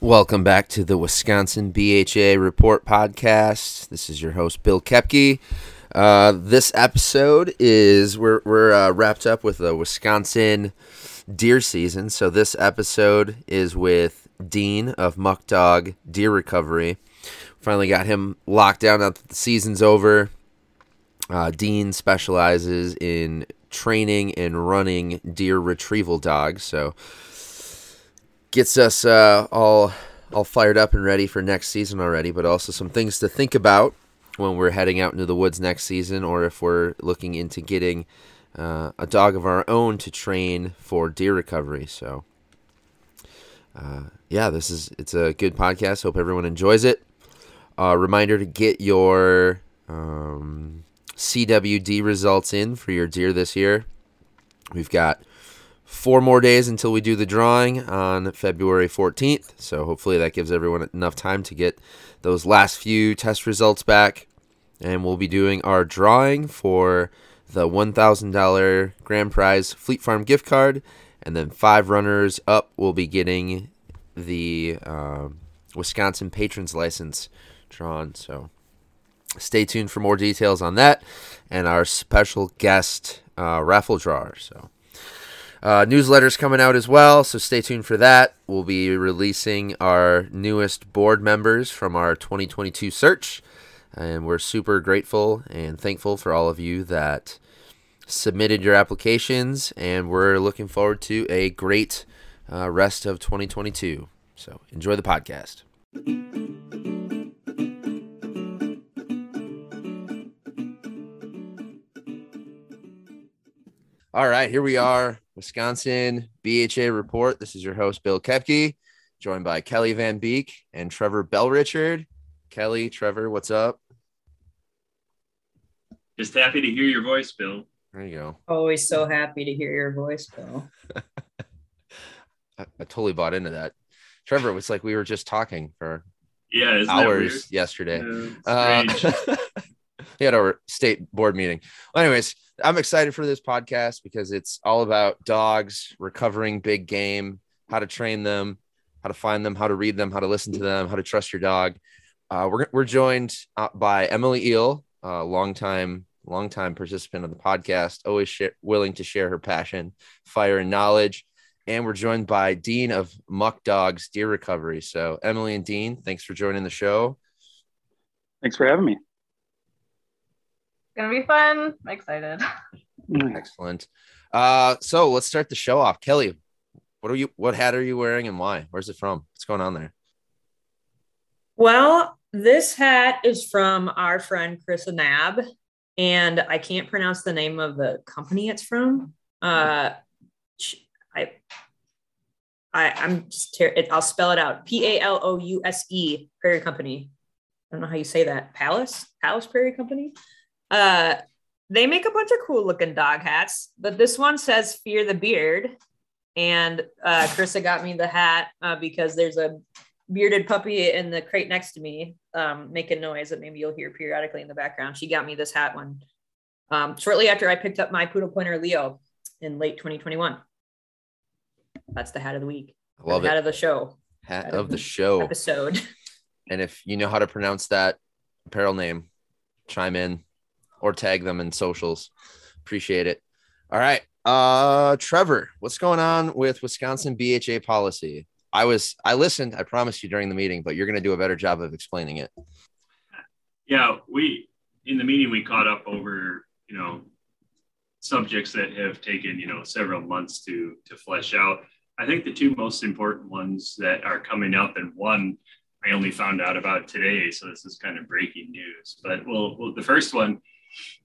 Welcome back to the Wisconsin BHA Report podcast. This is your host Bill Kepke. Uh, this episode is we're we're uh, wrapped up with the Wisconsin deer season. So this episode is with Dean of Muck Dog Deer Recovery. Finally got him locked down now that the season's over. Uh, Dean specializes in training and running deer retrieval dogs. So gets us uh, all all fired up and ready for next season already, but also some things to think about when we're heading out into the woods next season, or if we're looking into getting uh, a dog of our own to train for deer recovery. So, uh, yeah, this is it's a good podcast. Hope everyone enjoys it. Uh, reminder to get your um, CWD results in for your deer this year. We've got four more days until we do the drawing on February 14th. So hopefully that gives everyone enough time to get those last few test results back. And we'll be doing our drawing for the $1,000 grand prize Fleet Farm gift card. And then five runners up will be getting the uh, Wisconsin Patrons License drawn. So stay tuned for more details on that and our special guest uh, raffle drawer. So. Uh, newsletters coming out as well, so stay tuned for that. We'll be releasing our newest board members from our 2022 search, and we're super grateful and thankful for all of you that submitted your applications, and we're looking forward to a great uh, rest of 2022. So enjoy the podcast. All right, here we are, Wisconsin BHA Report. This is your host, Bill Kepke, joined by Kelly Van Beek and Trevor Bell Richard. Kelly, Trevor, what's up? Just happy to hear your voice, Bill. There you go. Always so happy to hear your voice, Bill. I, I totally bought into that. Trevor, it was like we were just talking for Yeah, hours yesterday. that weird? Yeah, Uh, we had our state board meeting. Well, anyways, I'm excited for this podcast because it's all about dogs, recovering big game, how to train them, how to find them, how to read them, how to listen to them, how to trust your dog. Uh, we're we're joined uh, by Emily Eel, a longtime longtime participant of the podcast, always share, willing to share her passion, fire, and knowledge. And we're joined by Dean of Muck Dogs Deer Recovery. So, Emily and Dean, thanks for joining the show. Thanks for having me. Gonna be fun. I'm excited. Excellent. Uh, so let's start the show off. Kelly, what are you? What hat are you wearing, and why? Where's it from? What's going on there? Well, this hat is from our friend Chris Nab, and I can't pronounce the name of the company it's from. Uh, I, I, I'm just ter- it, I'll spell it out. P A L O U S E Prairie Company. I don't know how you say that. Palace, Palace Prairie Company. Uh, they make a bunch of cool looking dog hats, but this one says "Fear the Beard," and uh, Krista got me the hat uh, because there's a bearded puppy in the crate next to me um, making noise that maybe you'll hear periodically in the background. She got me this hat one um, shortly after I picked up my poodle pointer Leo in late 2021. That's the hat of the week. I love the hat of the show Hat of the show. episode. And if you know how to pronounce that apparel name, chime in or tag them in socials. Appreciate it. All right. Uh Trevor, what's going on with Wisconsin BHA policy? I was I listened, I promised you during the meeting, but you're gonna do a better job of explaining it. yeah, we in the meeting we caught up over, you know, subjects that have taken, you know, several months to to flesh out. I think the two most important ones that are coming up, and one I only found out about today, so this is kind of breaking news. But well, well the first one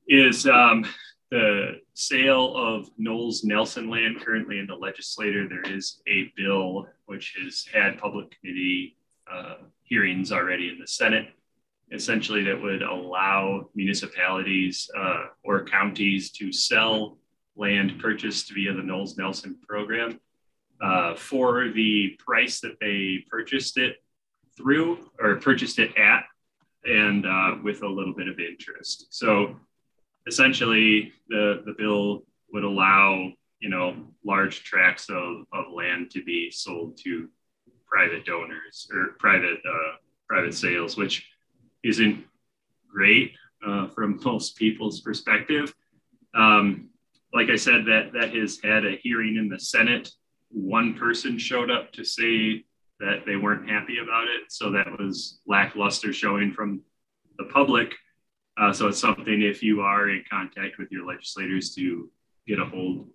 is um, the sale of Knowles Nelson land currently in the legislature. There is a bill which has had public committee uh, hearings already in the Senate, essentially that would allow municipalities uh, or counties to sell land purchased via the Knowles Nelson program uh, for the price that they purchased it through or purchased it at and uh, with a little bit of interest. So essentially the, the bill would allow, you know, large tracts of, of land to be sold to private donors or private uh, private sales, which isn't great uh, from most people's perspective. Um, like I said, that that has had a hearing in the Senate. One person showed up to say that they weren't happy about it, so that was lackluster showing from the public. Uh, so it's something if you are in contact with your legislators to get a hold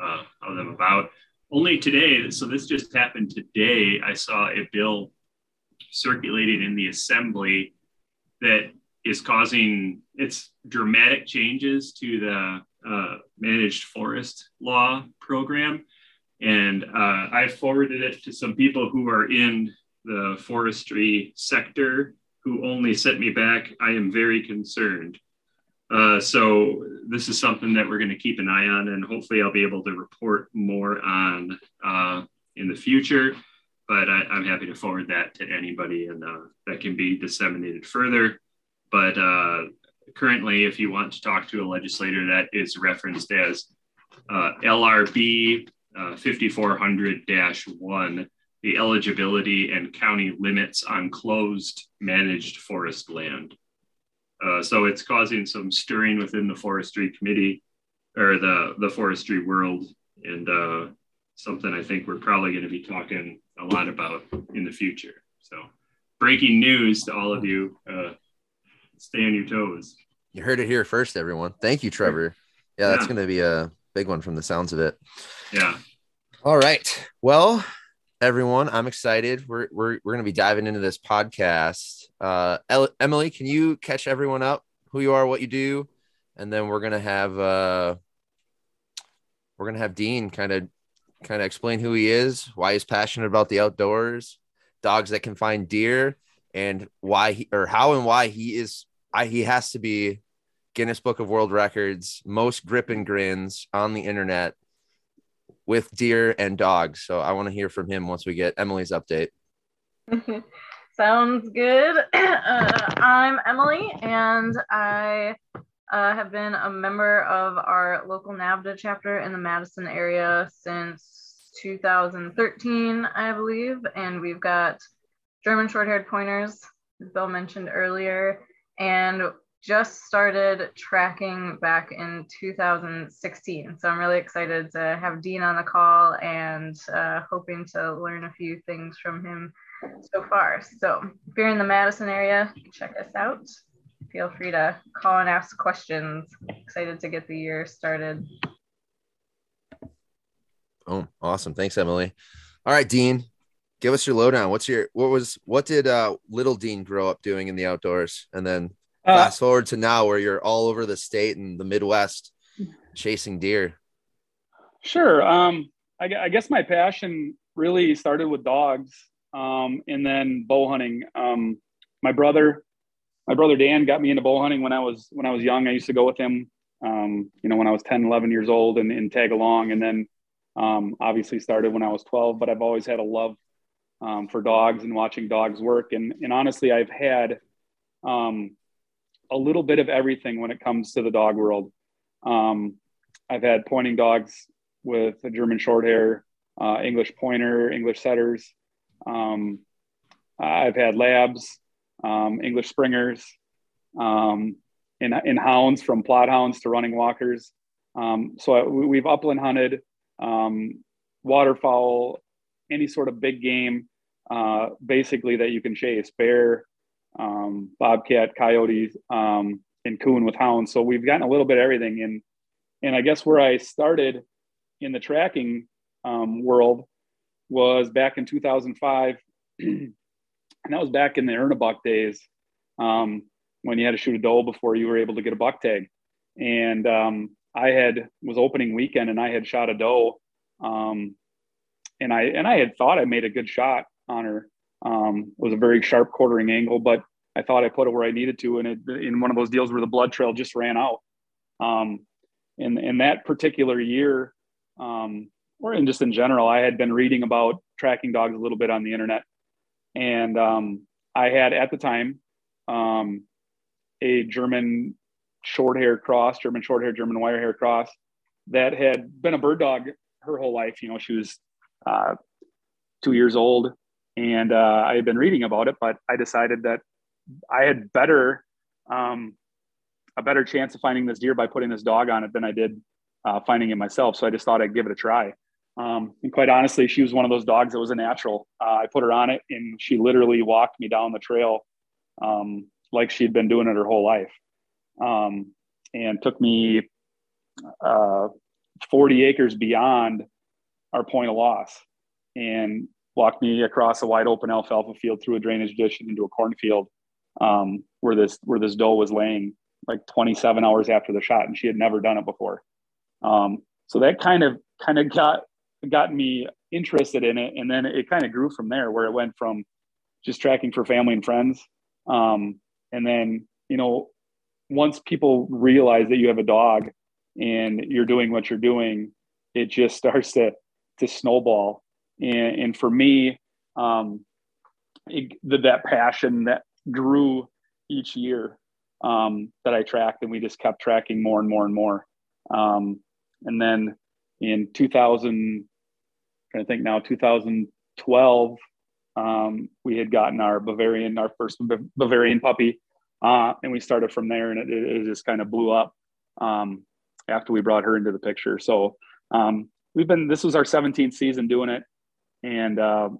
uh, of them about. Only today, so this just happened today, I saw a bill circulated in the assembly that is causing it's dramatic changes to the uh, managed forest law program. And uh, I forwarded it to some people who are in the forestry sector who only sent me back, I am very concerned. Uh, so this is something that we're going to keep an eye on, and hopefully I'll be able to report more on uh, in the future. But I, am happy to forward that to anybody, and uh, that can be disseminated further. But uh, currently, if you want to talk to a legislator, that is referenced as uh, LRB 5400-1 uh, the eligibility and county limits on closed managed forest land. Uh, so it's causing some stirring within the forestry committee or the, the forestry world and uh, something I think we're probably going to be talking a lot about in the future. So breaking news to all of you, uh, stay on your toes. You heard it here first, everyone. Thank you, Trevor. Yeah, that's yeah. going to be a big one from the sounds of it. Yeah. All right. Well, everyone. I'm excited. We're we're we're gonna be diving into this podcast. Uh, Emily, can you catch everyone up? Who you are, what you do, and then we're gonna have uh, we're gonna have Dean kind of kind of explain who he is, why he's passionate about the outdoors, dogs that can find deer, and why he or how and why he is I he has to be Guinness Book of World Records most grip and grins on the internet with deer and dogs. So I want to hear from him once we get Emily's update. Sounds good. Uh, I'm Emily, and I uh, have been a member of our local NAVHDA chapter in the Madison area since 2013, I believe. And we've got German short haired pointers, as Bill mentioned earlier. And just started tracking back in 2016. So I'm really excited to have Dean on the call and uh, hoping to learn a few things from him so far. So if you're in the Madison area, check us out. Feel free to call and ask questions. Excited to get the year started. Oh, awesome. Thanks, Emily. All right, Dean, give us your lowdown. What's your, what was, what did uh, little Dean grow up doing in the outdoors? And then uh, Fast forward to now where you're all over the state and the Midwest chasing deer. Sure. Um, I, I, guess my passion really started with dogs um, and then bow hunting. Um, my brother, my brother Dan got me into bow hunting when I was when I was young. I used to go with him, um, you know, when I was 10, 11 years old and, and tag along. And then um, obviously started when I was 12, but I've always had a love um, for dogs and watching dogs work. And, and honestly, I've had um, a little bit of everything when it comes to the dog world. Um, I've had pointing dogs with a German Shorthair, uh, English Pointer, English Setters. Um, I've had labs, um, English Springers, um, in, in hounds from Plott hounds to running walkers. Um, so I, we've upland hunted, um, waterfowl, any sort of big game, uh, basically that you can chase, bear, um, bobcat, coyotes, um, and coon with hounds. So we've gotten a little bit of everything. And and I guess where I started in the tracking um, world was back in 2005, and that was back in the earn a buck days um, when you had to shoot a doe before you were able to get a buck tag. And um, I had was opening weekend, and I had shot a doe, um, and I and I had thought I made a good shot on her. Um, it was a very sharp quartering angle, but I thought I put it where I needed to, and it, in one of those deals where the blood trail just ran out. Um, in in that particular year, um, or in just in general, I had been reading about tracking dogs a little bit on the internet, and um, I had at the time um, a German short hair cross, German short hair, German wire hair cross that had been a bird dog her whole life. You know, she was uh, two years old and uh, I had been reading about it, but I decided that I had better um, a better chance of finding this deer by putting this dog on it than I did uh, finding it myself. So I just thought I'd give it a try. Um, and quite honestly, she was one of those dogs that was a natural. Uh, I put her on it, and she literally walked me down the trail um, like she'd been doing it her whole life, um, and took me uh, 40 acres beyond our point of loss, and walked me across a wide open alfalfa field through a drainage ditch and into a cornfield um, where this where this doe was laying like 27 hours after the shot, and she had never done it before. Um, so that kind of kind of got got me interested in it, and then it kind of grew from there, where it went from just tracking for family and friends, um, and then you know once people realize that you have a dog and you're doing what you're doing, it just starts to to snowball. And, and for me, um, it, that passion that grew each year um, that I tracked, and we just kept tracking more and more and more. Um, and then in 2000, I think now 2012, um, we had gotten our Bavarian, our first Bavarian puppy, uh, and we started from there, and it, it just kind of blew up um, after we brought her into the picture. So um, we've been this was our 17th season doing it, and uh,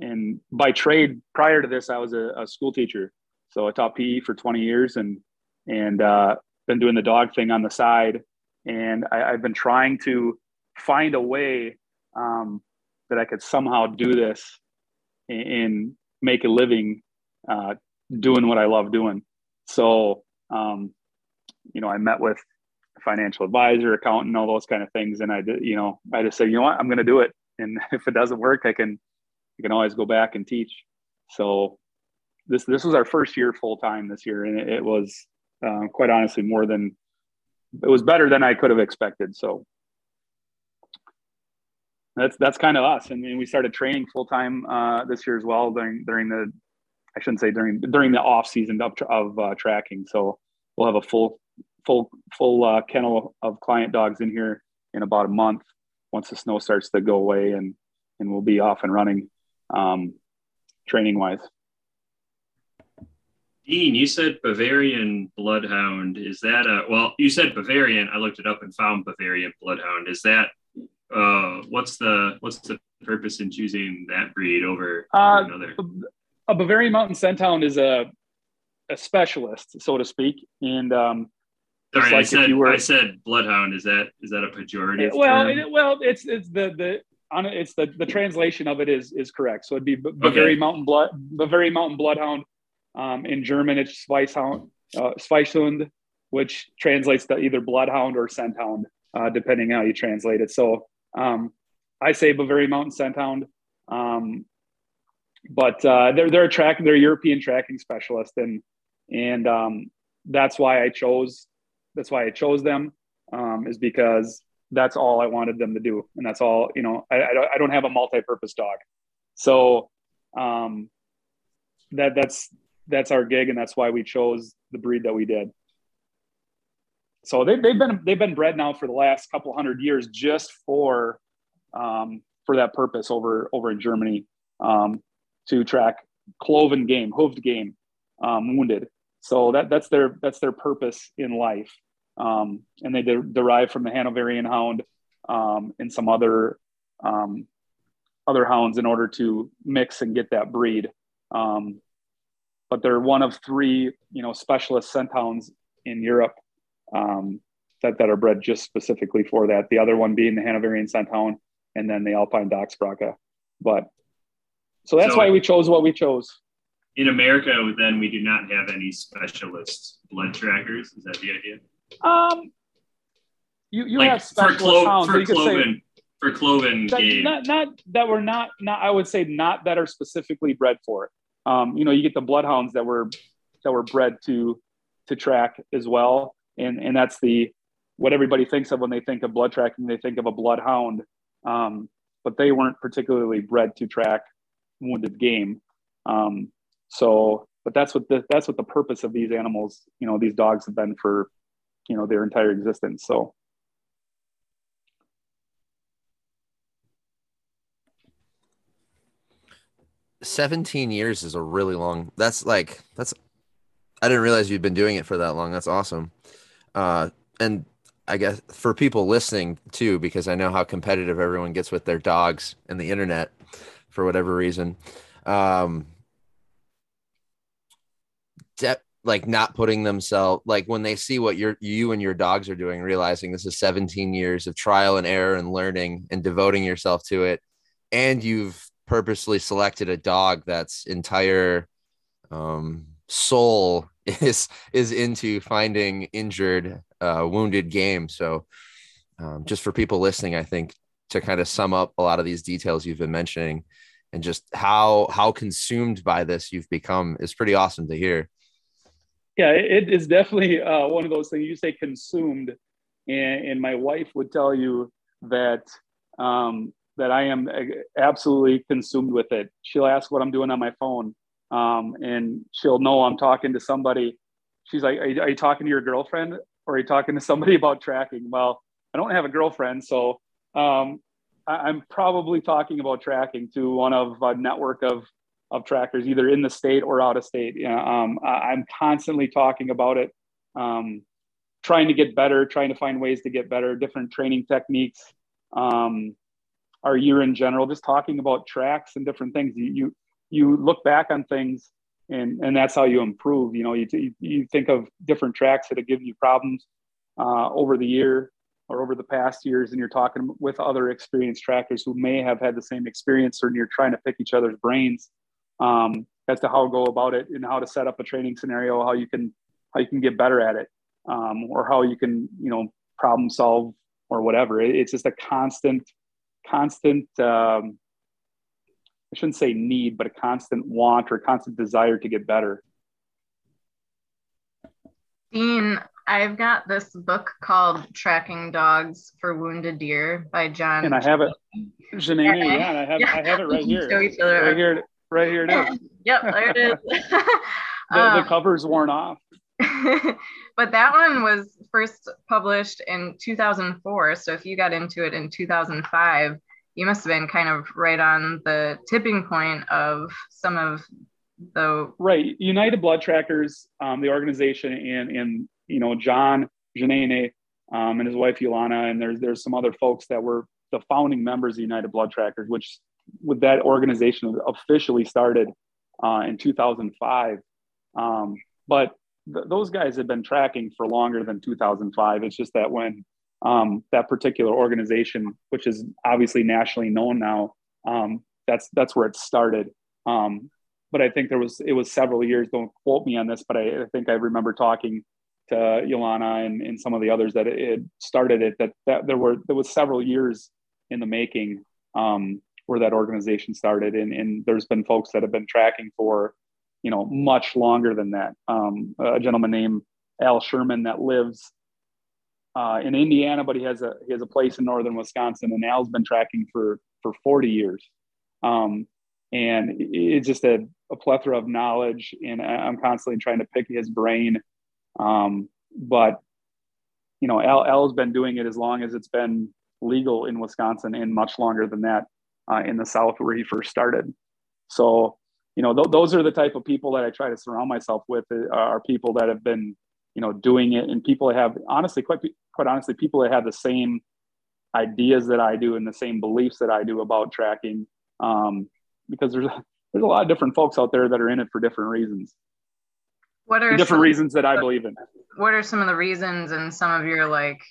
and by trade prior to this, I was a, a school teacher. So I taught PE for 20 years and and uh, been doing the dog thing on the side. And I, have been trying to find a way um, that I could somehow do this and, make a living uh, doing what I love doing. So, um, you know, I met with financial advisor, accountant, all those kind of things. And I did, you know, I just said, you know what, I'm going to do it. And if it doesn't work, I can, I can always go back and teach. So this this was our first year full time this year, and it, it was uh, quite honestly more than it was better than I could have expected. So that's that's kind of us, and, and we started training full time uh, this year as well during during the I shouldn't say during during the off season of, of uh, tracking. So we'll have a full full full uh, kennel of client dogs in here in about a month once the snow starts to go away, and and we'll be off and running um, training wise. Dean, you said Bavarian Bloodhound. Is that a well? You said Bavarian. I looked it up and found Bavarian Bloodhound. Is that uh, what's the what's the purpose in choosing that breed over, uh, another? A Bavarian Mountain Scenthound is a a specialist, so to speak, and um, Sorry, like I said were, I said bloodhound. Is that is that a pejorative? Well, it, well, it's it's the the on it's the the translation of it is is correct. So it'd be Bavarian okay. Mountain Blood Bavarian Mountain Bloodhound um, in German, it's Schweisshound, uh, Schweißhund, which translates to either bloodhound or scenthound, uh, depending how you translate it. So um, I say Bavarian Mountain Scenthound, um, but uh, they're they're a track they're a European tracking specialist, and and um, that's why I chose that's why I chose them um, is because that's all I wanted them to do, and that's all you know. I, I don't have a multi-purpose dog, so um, that that's that's our gig, and that's why we chose the breed that we did. So they, they've been they've been bred now for the last couple hundred years just for um, for that purpose over over in Germany um, to track cloven game, hooved game, um, wounded. So that that's their that's their purpose in life, um, and they de- derive from the Hanoverian Hound um, and some other um, other hounds in order to mix and get that breed. Um, but they're one of three, you know, specialist scenthounds in Europe um, that, that are bred just specifically for that. The other one being the Hanoverian scent hound, and then the Alpine Dachsbracke. But so that's so why we chose what we chose. In America, then we do not have any specialist blood trackers. Is that the idea? Um, you you like have for clo- hounds. For cloven, say, for cloven that, game. Not, not that we're not not. I would say not that are specifically bred for it. Um, you know, you get the bloodhounds that were that were bred to to track as well, and and that's the what everybody thinks of when they think of blood tracking. They think of a bloodhound, um, but they weren't particularly bred to track wounded game. Um, so, but that's what the, that's what the purpose of these animals, you know, these dogs have been for, you know, their entire existence. So. 17 years is a really long. That's like that's. I didn't realize you'd been doing it for that long. That's awesome. Uh, and I guess for people listening too, because I know how competitive everyone gets with their dogs and the internet for whatever reason. Um, de- like not putting themselves like when they see what you're you and your dogs are doing, realizing this is 17 years of trial and error and learning and devoting yourself to it, and you've purposely selected a dog that's entire um, soul is is into finding injured, uh, wounded game. So, um, just for people listening, I think to kind of sum up a lot of these details you've been mentioning, and just how how consumed by this you've become is pretty awesome to hear. Yeah, it is definitely uh, one of those things. You say consumed, and, and my wife would tell you that um, that I am absolutely consumed with it. She'll ask what I'm doing on my phone, um, and she'll know I'm talking to somebody. She's like, are you, are you, talking to your girlfriend or are you talking to somebody about tracking?" Well, I don't have a girlfriend, so um, I, am probably talking about tracking to one of a network of of trackers, either in the state or out of state. Um, I, am constantly talking about it, um, trying to get better, trying to find ways to get better, different training techniques. Um, our year in general, just talking about tracks and different things. You you, you look back on things and and that's how you improve. You know, you you think of different tracks that have given you problems uh, over the year or over the past years, and you're talking with other experienced trackers who may have had the same experience, or you're trying to pick each other's brains um, as to how to go about it and how to set up a training scenario, how you can how you can get better at it, um, or how you can you know problem solve or whatever. It's just a constant constant um, I shouldn't say need, but a constant want or a constant desire to get better. Dean, I've got this book called Tracking Dogs for Wounded Deer by John. And I have it, Jeanneney, yeah, I have, yeah. I have it right here. Right here, right here it is. yep, there it is. the, um, the cover's worn off. but that one was first published in 2004. So if you got into it in 2005, you must have been kind of right on the tipping point of some of the right United Blood Trackers, um, the organization, and and you know John Jeanneney um, and his wife Jolanta, and there's there's some other folks that were the founding members of United Blood Trackers, which with that organization officially started uh, in 2005. Um, but th- those guys had been tracking for longer than 2005. It's just that when um, that particular organization, which is obviously nationally known now, um, that's that's where it started. Um, but I think there was it was several years. Don't quote me on this, but I, I think I remember talking to Jolanta and, and some of the others that it, started it. That that there were there was several years in the making um, where that organization started, and, and there's been folks that have been tracking for you know much longer than that. Um, a gentleman named Al Sherman that lives uh, in Indiana, but he has a he has a place in northern Wisconsin, and Al's been tracking for for 40 years. Um, and it's just a, a, plethora of knowledge, and I'm constantly trying to pick his brain. Um, but you know, Al Al's been doing it as long as it's been legal in Wisconsin, and much longer than that uh, in the South where he first started. So, you know, th- those are the type of people that I try to surround myself with. Uh, are people that have been, you know, doing it, and people that have honestly, quite quite honestly, people that have the same ideas that I do and the same beliefs that I do about tracking. Um, because there's there's a lot of different folks out there that are in it for different reasons. What are different some, reasons that I believe in? What are some of the reasons and some of your like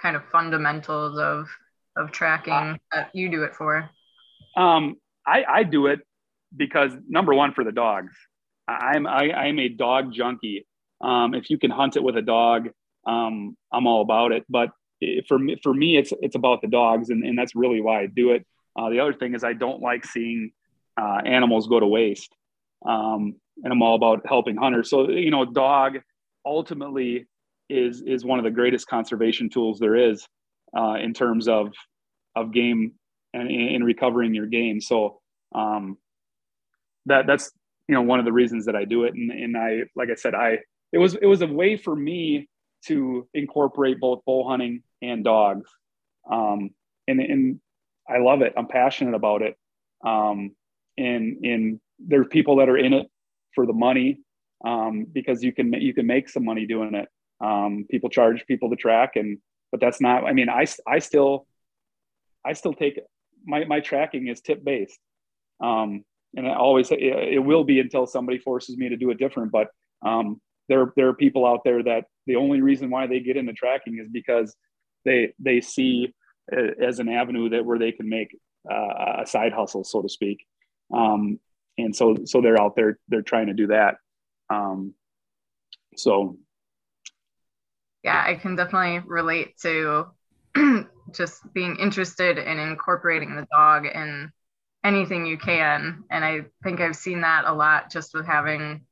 kind of fundamentals of of tracking uh, that you do it for? Um, I, I do it because number one for the dogs. I'm I, I'm a dog junkie. Um, if you can hunt it with a dog, um, I'm all about it. But for me, for me, it's it's about the dogs, and, and that's really why I do it. Uh, the other thing is I don't like seeing uh, animals go to waste, um, and I'm all about helping hunters. So you know, dog ultimately is is one of the greatest conservation tools there is uh, in terms of of game and in recovering your game. So um, that that's you know one of the reasons that I do it. And, and I like I said, I it was it was a way for me to incorporate both bow hunting and dogs. Um, and and I love it. I'm passionate about it. Um, and and there are people that are in it for the money um, because you can you can make some money doing it. Um, people charge people to track, and but that's not. I mean, I I still I still take my my tracking is tip based, um, and I always it, it, will be until somebody forces me to do it different. But um, there there are people out there that the only reason why they get into tracking is because they they see as an avenue that where they can make uh, a side hustle, so to speak. Um, and so so they're out there they're trying to do that. Um, so yeah, I can definitely relate to just being interested in incorporating the dog in anything you can. And I think I've seen that a lot just with having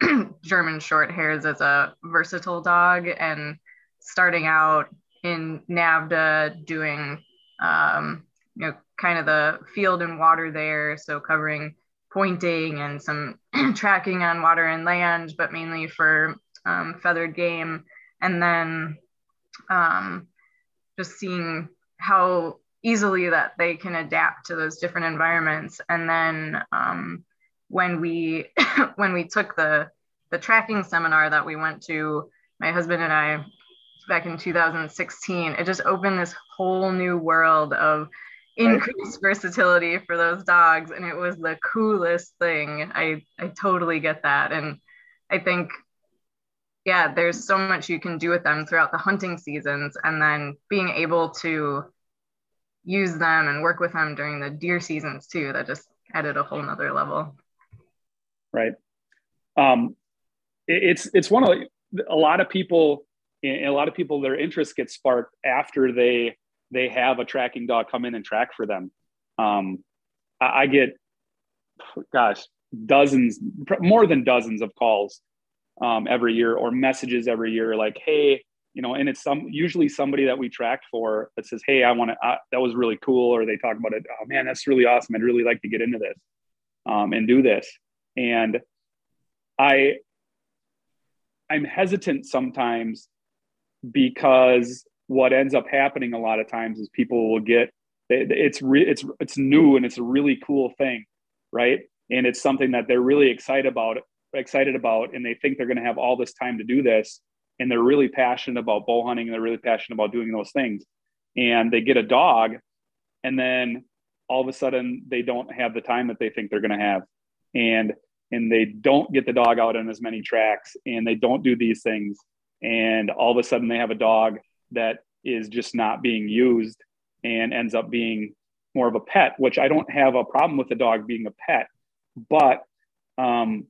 German short hairs as a versatile dog and starting out in NAVHDA doing, um, you know, kind of the field and water there. So covering pointing and some tracking on water and land, but mainly for um, feathered game. And then um, just seeing how easily that they can adapt to those different environments. And then um, when we when we took the the tracking seminar that we went to, my husband and I back in 2016, it just opened this whole new world of increased versatility for those dogs. And it was the coolest thing. I i totally get that. And i think yeah there's so much you can do with them throughout the hunting seasons and then being able to use them and work with them during the deer seasons too that just added a whole nother level right um it, it's it's one of a lot of people a lot of people their interest gets sparked after they they have a tracking dog come in and track for them. Um, I get, gosh, dozens, more than dozens of calls um, every year or messages every year like, hey, you know, and it's some usually somebody that we tracked for that says, hey, I want to, that was really cool. Or they talk about it, oh man, that's really awesome. I'd really like to get into this um, and do this. And I, I'm hesitant sometimes because what ends up happening a lot of times is people will get it's re, it's it's new and it's a really cool thing right and it's something that they're really excited about excited about and they think they're going to have all this time to do this and they're really passionate about bow hunting and they're really passionate about doing those things. And they get a dog and then all of a sudden they don't have the time that they think they're going to have. And and they don't get the dog out on as many tracks and they don't do these things. And all of a sudden they have a dog that is just not being used and ends up being more of a pet, which I don't have a problem with the dog being a pet. But um,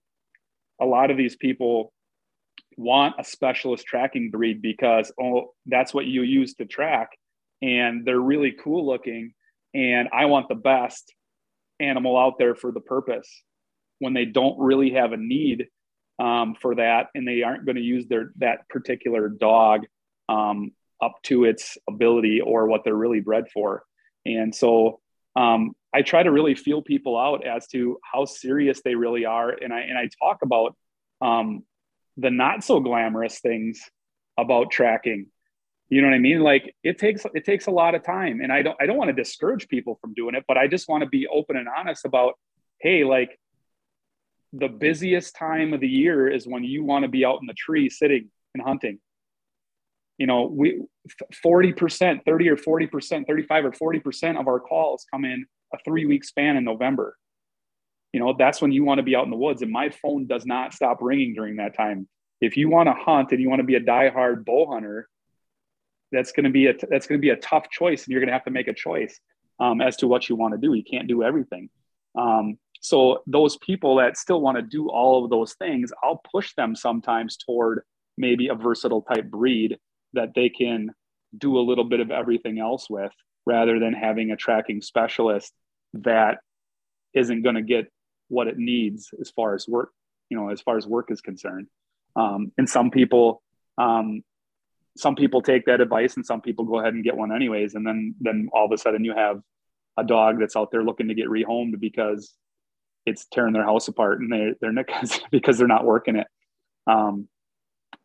a lot of these people want a specialist tracking breed because, oh, that's what you use to track. And they're really cool looking. And I want the best animal out there for the purpose when they don't really have a need um, for that and they aren't going to use their that particular dog um, up to its ability or what they're really bred for. And so um, I try to really feel people out as to how serious they really are. And I, and I talk about um, the not so glamorous things about tracking. You know what I mean? Like it takes, it takes a lot of time and I don't, I don't want to discourage people from doing it, but I just want to be open and honest about, Hey, like the busiest time of the year is when you want to be out in the tree sitting and hunting you know we 40% 30 or 40% 35 or 40% of our calls come in a three week span in november. You know that's when you want to be out in the woods and my phone does not stop ringing during that time. If you want to hunt and you want to be a diehard bow hunter that's going to be a that's going to be a tough choice and you're going to have to make a choice um, as to what you want to do. You can't do everything. Um, so those people that still want to do all of those things i'll push them sometimes toward maybe a versatile type breed that they can do a little bit of everything else with rather than having a tracking specialist that isn't going to get what it needs as far as work you know as far as work is concerned. Um, and some people um, some people take that advice and some people go ahead and get one anyways and then then all of a sudden you have a dog that's out there looking to get rehomed because it's tearing their house apart and they're, they're because they're not working it. Um,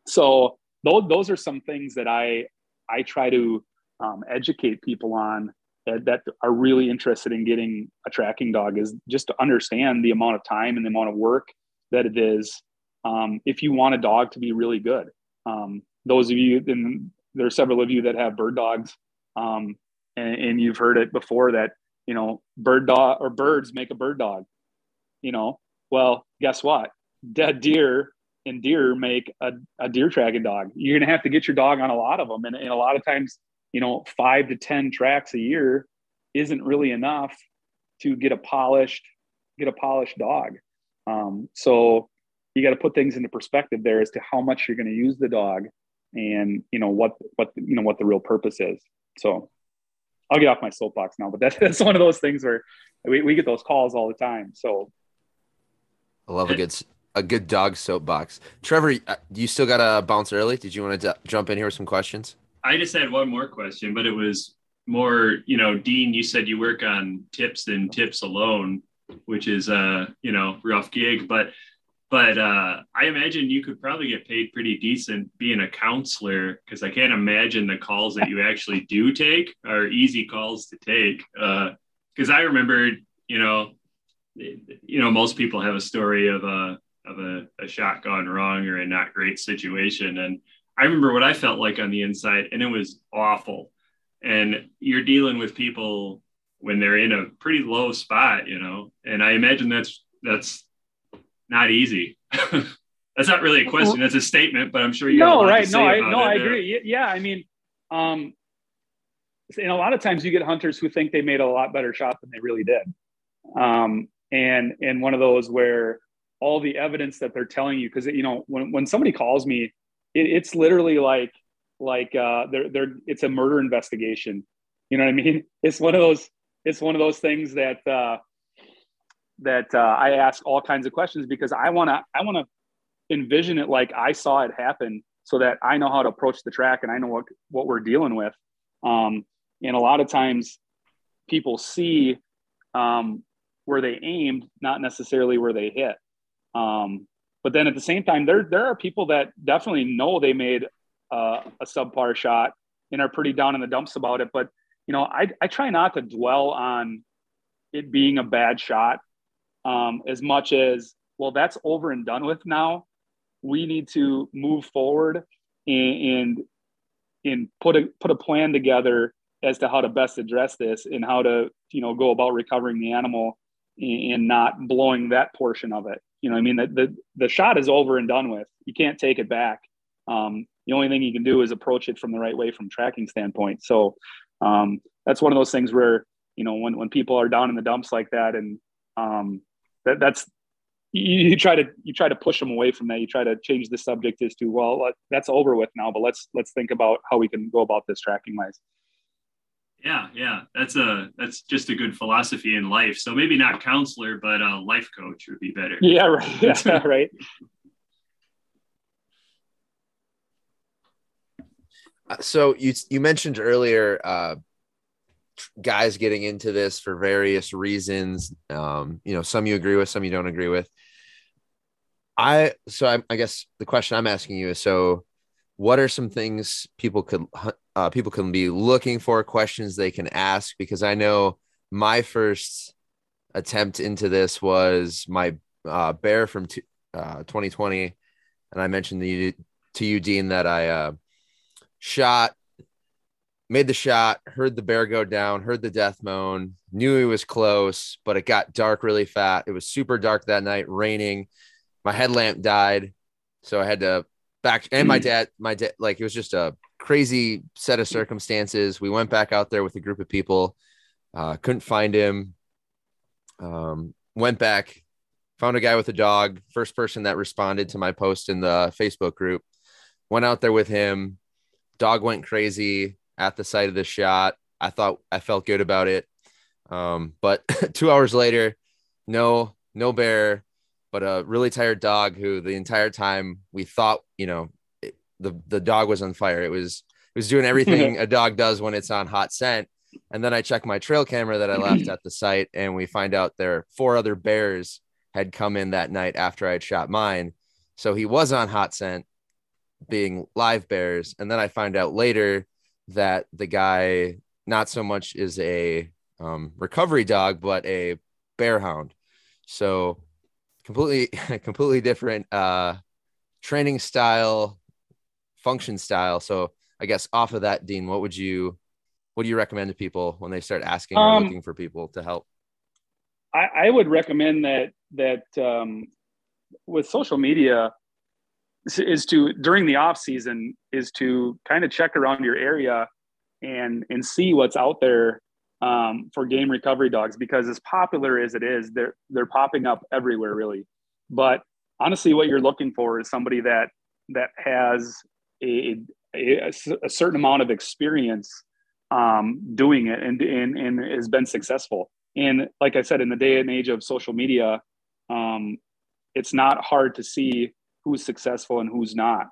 so those, those are some things that I I try to um, educate people on that are really interested in getting a tracking dog is just to understand the amount of time and the amount of work that it is um, if you want a dog to be really good. Um, those of you, and there are several of you that have bird dogs, um, and, and, you've heard it before that you know bird dog or birds make a bird dog. You know, well, guess what? Dead deer and deer make a, a deer tracking dog. You're gonna have to get your dog on a lot of them, and, and a lot of times, you know, five to ten tracks a year isn't really enough to get a polished get a polished dog. Um, so you got to put things into perspective there as to how much you're going to use the dog and you know what what you know what the real purpose is so i'll get off my soapbox now but that's, that's one of those things where we, we get those calls all the time so i love a good a good dog soapbox trevor uh, you still got to bounce early did you want to d- jump in here with some questions i just had one more question but it was more you know dean you said you work on tips and tips alone which is a you know rough gig but but uh, I imagine you could probably get paid pretty decent being a counselor because I can't imagine the calls that you actually do take are easy calls to take. Because uh, I remember, you know, you know, most people have a story of a of a, a shot gone wrong or a not great situation, and I remember what I felt like on the inside, and it was awful. And you're dealing with people when they're in a pretty low spot, you know, and I imagine that's that's not easy. that's not really a question. That's a statement, but I'm sure you. No, right? No, I no, I agree. Yeah, I mean, um, and a lot of times you get hunters who think they made a lot better shot than they really did, um, and and one of those where all the evidence that they're telling you, because you know when when somebody calls me, it, it's literally like like uh, they're they're it's a murder investigation. You know what I mean? It's one of those. It's one of those things that. Uh, that uh, I ask all kinds of questions because I want to I want to envision it like I saw it happen so that I know how to approach the track and I know what what we're dealing with. Um, and a lot of times people see um, where they aimed, not necessarily where they hit. Um, but then at the same time, there there are people that definitely know they made uh, a subpar shot and are pretty down in the dumps about it. But you know, I I try not to dwell on it being a bad shot um, as much as well that's over and done with now we need to move forward and, and and put a put a plan together as to how to best address this and how to you know go about recovering the animal and not blowing that portion of it you know i mean the, the the shot is over and done with. You can't take it back. Um, the only thing you can do is approach it from the right way from tracking standpoint. So um, that's one of those things where you know when, when people are down in the dumps like that and um, that that's you, you, try to you try to push them away from that. You try to change the subject as to well that's over with now but let's let's think about how we can go about this tracking wise yeah yeah. That's a that's just a good philosophy in life. So maybe not counselor but a life coach would be better. Yeah right. Yeah, right. So you you mentioned earlier uh, guys getting into this for various reasons. Um, you know, some you agree with, some you don't agree with. I so I, I guess the question I'm asking you is so what are some things people could uh, people can be looking for questions they can ask because I know my first attempt into this was my uh, bear from t- uh, 2020 and I mentioned the, to you Dean that I uh, shot made the shot, heard the bear go down, heard the death moan, knew he was close, but it got dark really fast. It was super dark that night, raining. My headlamp died. So I had to back and my dad, my dad, like it was just a crazy set of circumstances. We went back out there with a group of people, uh, couldn't find him. Um, went back, found a guy with a dog, first person that responded to my post in the Facebook group. Went out there with him. Dog went crazy at the sight of the shot. I thought I felt good about it. Um, but two hours later, no, no bear, but a really tired dog who the entire time we thought, you know, the, the dog was on fire. It was, it was doing everything a dog does when it's on hot scent. And then I check my trail camera that I left at the site and we find out there four other bears had come in that night after I had shot mine. So he was on hot scent being live bears. And then I find out later that the guy not so much is a um, recovery dog, but a bear hound. So completely, completely different uh, training style, function style. So I guess off of that, Dean, what would you, what do you recommend to people when they start asking or Um, looking for people to help? I, I would recommend that that um, with social media is- to during the off season is to kind of check around your area and and see what's out there um, for game recovery dogs because as popular as it is, they're they're popping up everywhere really. But honestly, what you're looking for is somebody that that has a, a, a certain amount of experience um, doing it and, and and has been successful. And like I said, in the day and age of social media, um, it's not hard to see who's successful and who's not.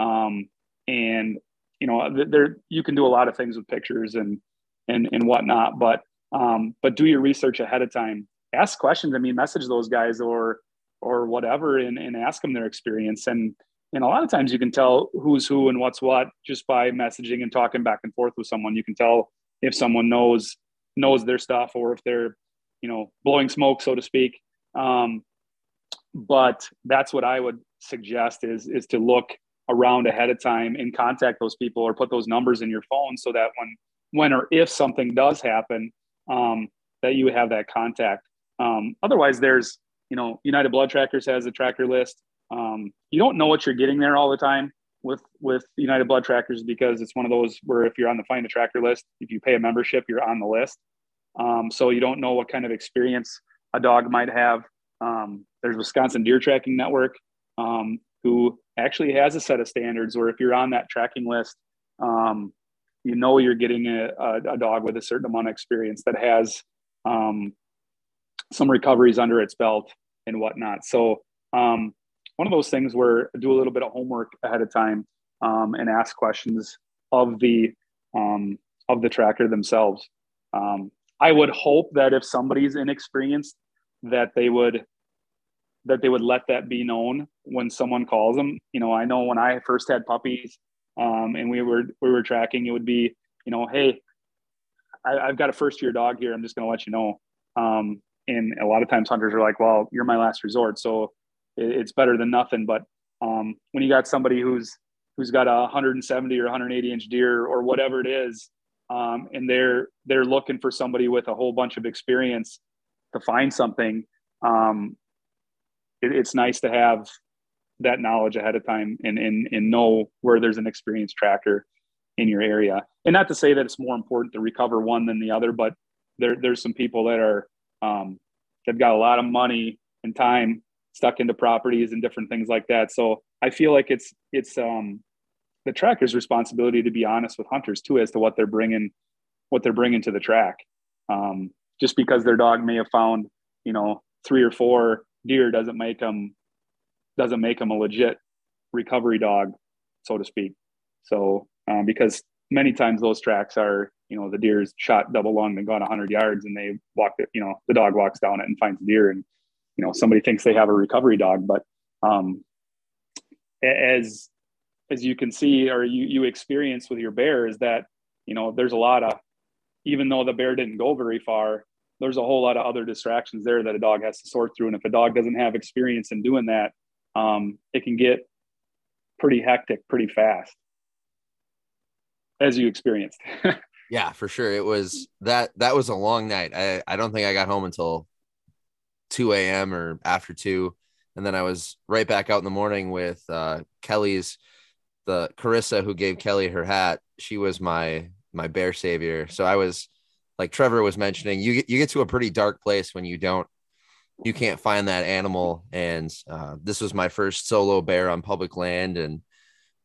Um, and you know, there you can do a lot of things with pictures and and and whatnot, but um, but do your research ahead of time. Ask questions. I mean, message those guys or or whatever, and, and ask them their experience. And and a lot of times you can tell who's who and what's what just by messaging and talking back and forth with someone. You can tell if someone knows knows their stuff or if they're you know blowing smoke so to speak. Um, but that's what i would suggest is is to look around ahead of time and contact those people or put those numbers in your phone so that when when or if something does happen um, that you have that contact. Um, otherwise there's you know united blood trackers has a tracker list um, you don't know what you're getting there all the time with with united blood trackers because it's one of those where if you're on the find a tracker list if you pay a membership you're on the list. Um, so you don't know what kind of experience a dog might have. Um, there's wisconsin deer tracking network um, who actually has a set of standards where if you're on that tracking list um, you know you're getting a, a, a, dog with a certain amount of experience that has um, some recoveries under its belt and whatnot. So um, one of those things where do a little bit of homework ahead of time um, and ask questions of the um, of the tracker themselves. Um, I would hope that if somebody's inexperienced, that they would that they would let that be known when someone calls them. You know, I know when I first had puppies um, and we were we were tracking, it would be, you know, hey, I, have got a first year dog here. I'm just going to let you know. Um, and a lot of times hunters are like, well, you're my last resort, so it's better than nothing. But um, when you got somebody who's who's got a 170 or 180 inch deer or whatever it is, um, and they're they're looking for somebody with a whole bunch of experience to find something, um, it, it's nice to have that knowledge ahead of time and, and and know where there's an experienced tracker in your area. And not to say that it's more important to recover one than the other, but there there's some people that are um, they've got a lot of money and time stuck into properties and different things like that. So I feel like it's it's um, the tracker's responsibility to be honest with hunters too as to what they're bringing what they're bringing to the track. Um, just because their dog may have found you know three or four deer doesn't make them doesn't make them a legit recovery dog, so to speak. So um, because many times those tracks are you know the deer's shot double lung and gone 100 yards and they walk it you know the dog walks down it and finds the deer and you know somebody thinks they have a recovery dog but um, as as you can see or you you experience with your bear is that you know there's a lot of even though the bear didn't go very far there's a whole lot of other distractions there that a dog has to sort through. And if a dog doesn't have experience in doing that um, it can get pretty hectic pretty fast. As you experienced. Yeah for sure. It was that that was a long night. I i don't think i got home until 2 a.m. or after two. And then I was right back out in the morning with uh, Kelly's, the Carissa who gave Kelly her hat. She was my my bear savior. So I was like Trevor was mentioning, you get you get to a pretty dark place when you don't you can't find that animal. And uh, this was my first solo bear on public land. And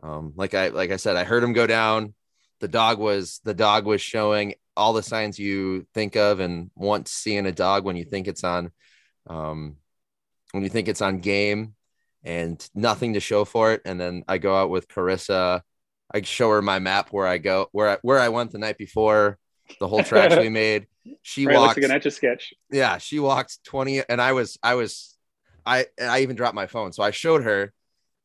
um, like I like I said, I heard him go down. The dog was the dog was showing all the signs you think of and want to see in a dog when you think it's on um, when you think it's on game and nothing to show for it. And then I go out with Carissa. I show her my map where I go, where I, where I went the night before, the whole tracks we made. She right, walked like an etch a sketch. Yeah, she walked 20 and I was I was I I even dropped my phone. So I showed her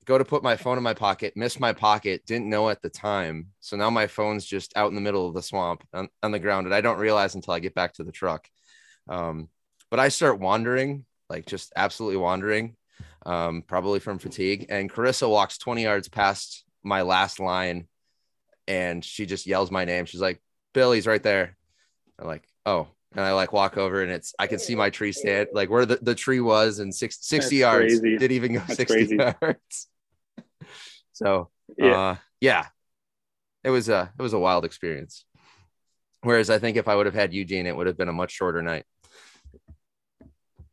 go to put my phone in my pocket, missed my pocket, didn't know at the time. So now my phone's just out in the middle of the swamp on, on the ground, and I don't realize until I get back to the truck. Um, but I start wandering, like just absolutely wandering, um, probably from fatigue. And Carissa walks 20 yards past my last line and she just yells my name. She's like, Billy's right there. I'm like, oh. And I like walk over and it's I can see my tree stand like where the, the tree was and six, 60 That's yards. Crazy. Did even go That's 60 crazy. yards. so yeah. Uh, yeah. It was a it was a wild experience. Whereas I think if I would have had Eugene, it would have been a much shorter night.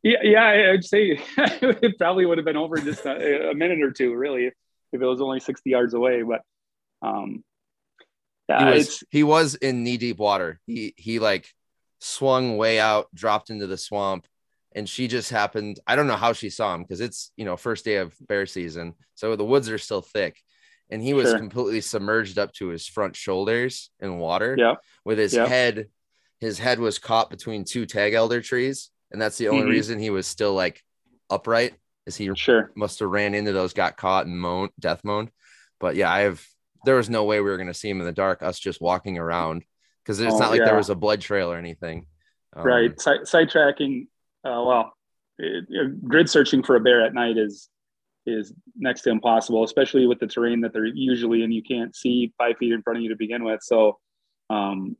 Yeah, yeah, I'd say it probably would have been over just a, a, minute or two, really, if, if it was only 60 yards away. But um, yeah, he was, he was in knee deep water. He he like swung way out, dropped into the swamp, and she just happened. I don't know how she saw him because it's you know first day of bear season, so the woods are still thick, and he was sure. completely submerged up to his front shoulders in water. Yeah, with his yeah. head, his head was caught between two tag alder trees, and that's the only mm-hmm. reason he was still like upright. Is he sure must have ran into those, got caught and moaned, death moaned. But yeah, I have there was no way we were going to see him in the dark, us just walking around because it's oh, not like yeah. there was a blood trail or anything. Um, right. Sight, sight tracking. Uh, well, it, it, grid searching for a bear at night is is next to impossible, especially with the terrain that they're usually in. You can't see five feet in front of you to begin with. So, um,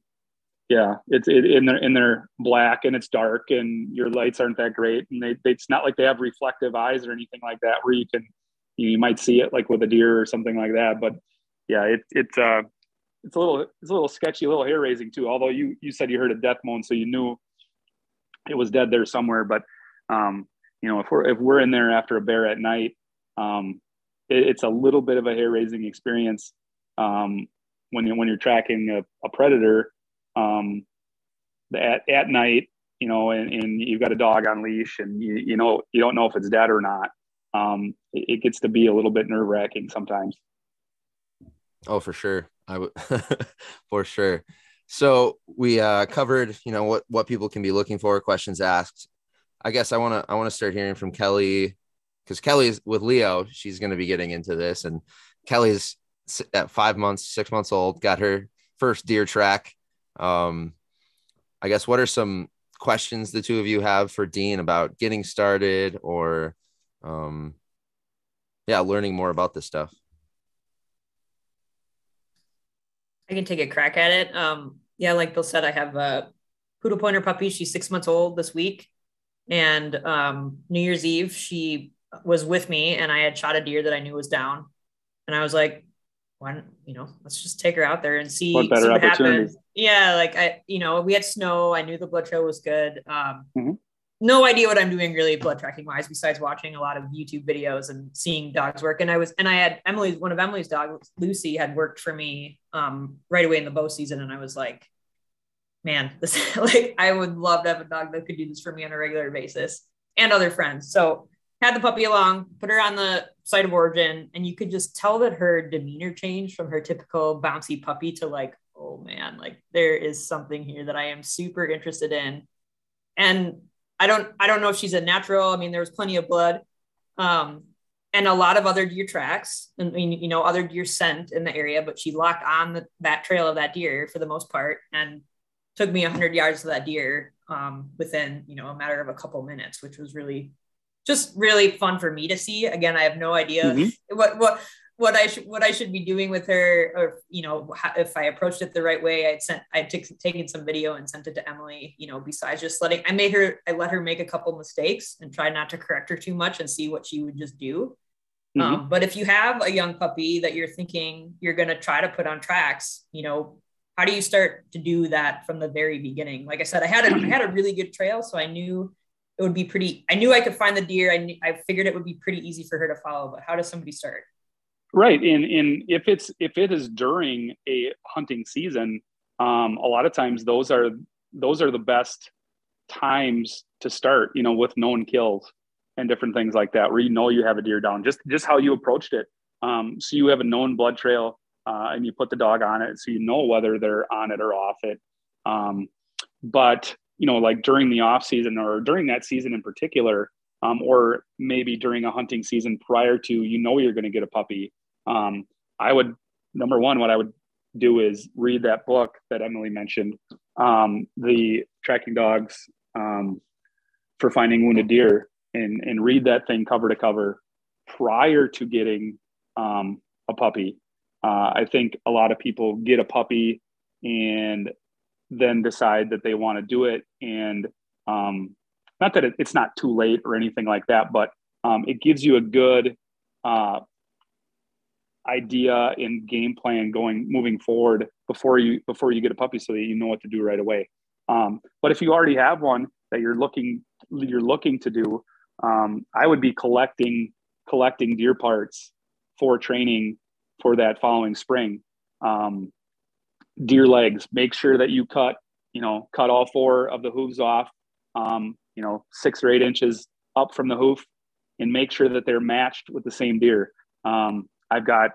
yeah, it's it, in their in their black and it's dark and your lights aren't that great and they, they it's not like they have reflective eyes or anything like that where you can you, know, you might see it like with a deer or something like that. But yeah, it it uh, it's a little it's a little sketchy, a little hair raising too. Although you you said you heard a death moan, so you knew it was dead there somewhere. But um, you know, if we're if we're in there after a bear at night, um, it, it's a little bit of a hair raising experience um, when you when you're tracking a, a predator um, at at night. You know, and, and you've got a dog on leash, and you you know you don't know if it's dead or not. Um, it, it gets to be a little bit nerve wracking sometimes. Oh, for sure. I would for sure. So we uh, covered, you know, what what people can be looking for, questions asked. I guess I want to I want to start hearing from Kelly because Kelly's with Leo. She's going to be getting into this, and Kelly's at five months, six months old, got her first deer track. Um, I guess what are some questions the two of you have for Dean about getting started or, um, yeah, learning more about this stuff? I can take a crack at it. Um, yeah, like Bill said, I have a poodle pointer puppy. She's six months old this week. And um, New Year's Eve, she was with me and I had shot a deer that I knew was down. And I was like, why don't, you know, let's just take her out there and see what, see what happens. Yeah, like I, you know, we had snow. I knew the blood trail was good. Um, mm-hmm no idea what I'm doing really blood tracking wise, besides watching a lot of YouTube videos and seeing dogs work. And I was, and I had Emily's, one of Emily's dogs, Lucy, had worked for me um, right away in the bow season. And I was like, man, this, like, I would love to have a dog that could do this for me on a regular basis and other friends. So had the puppy along, put her on the site of origin, and you could just tell that her demeanor changed from her typical bouncy puppy to like, oh man, like there is something here that I am super interested in. And I don't I don't know if she's a natural. I mean, there was plenty of blood. Um, and a lot of other deer tracks and you know, other deer scent in the area, but she locked on the, that trail of that deer for the most part and took me 100 yards to that deer um, within, you know, a matter of a couple minutes, which was really just really fun for me to see. Again, I have no idea mm-hmm. what, what, what I should what I should be doing with her, or you know, if I approached it the right way. I'd sent I'd t- taken some video and sent it to Emily. You know, besides just letting I made her I let her make a couple mistakes and try not to correct her too much and see what she would just do. Mm-hmm. Um, but if you have a young puppy that you're thinking you're going to try to put on tracks, you know, how do you start to do that from the very beginning? Like I said, I had a, I had a really good trail, so I knew it would be pretty. I knew I could find the deer. I knew, I figured it would be pretty easy for her to follow. But how does somebody start? Right, and and if it's if it is during a hunting season, um, a lot of times those are those are the best times to start. You know, with known kills and different things like that, where you know you have a deer down. Just just how you approached it. Um, so you have a known blood trail, uh, and you put the dog on it, so you know whether they're on it or off it. Um, but you know, like during the off season or during that season in particular, um, or maybe during a hunting season prior to you know you're going to get a puppy. Um, I would number one, what I would do is read that book that Emily mentioned, um, the tracking dogs um, for finding wounded deer, and and read that thing cover to cover prior to getting um, a puppy. Uh, I think a lot of people get a puppy and then decide that they want to do it, and um, not that it, it's not too late or anything like that, but um, it gives you a good uh, idea and game plan going moving forward before you before you get a puppy so that you know what to do right away. Um, but if you already have one that you're looking you're looking to do um, i would be collecting collecting deer parts for training for that following spring. Um, deer legs make sure that you cut you know cut all four of the hooves off um, you know six or eight inches up from the hoof and make sure that they're matched with the same deer um, I've got,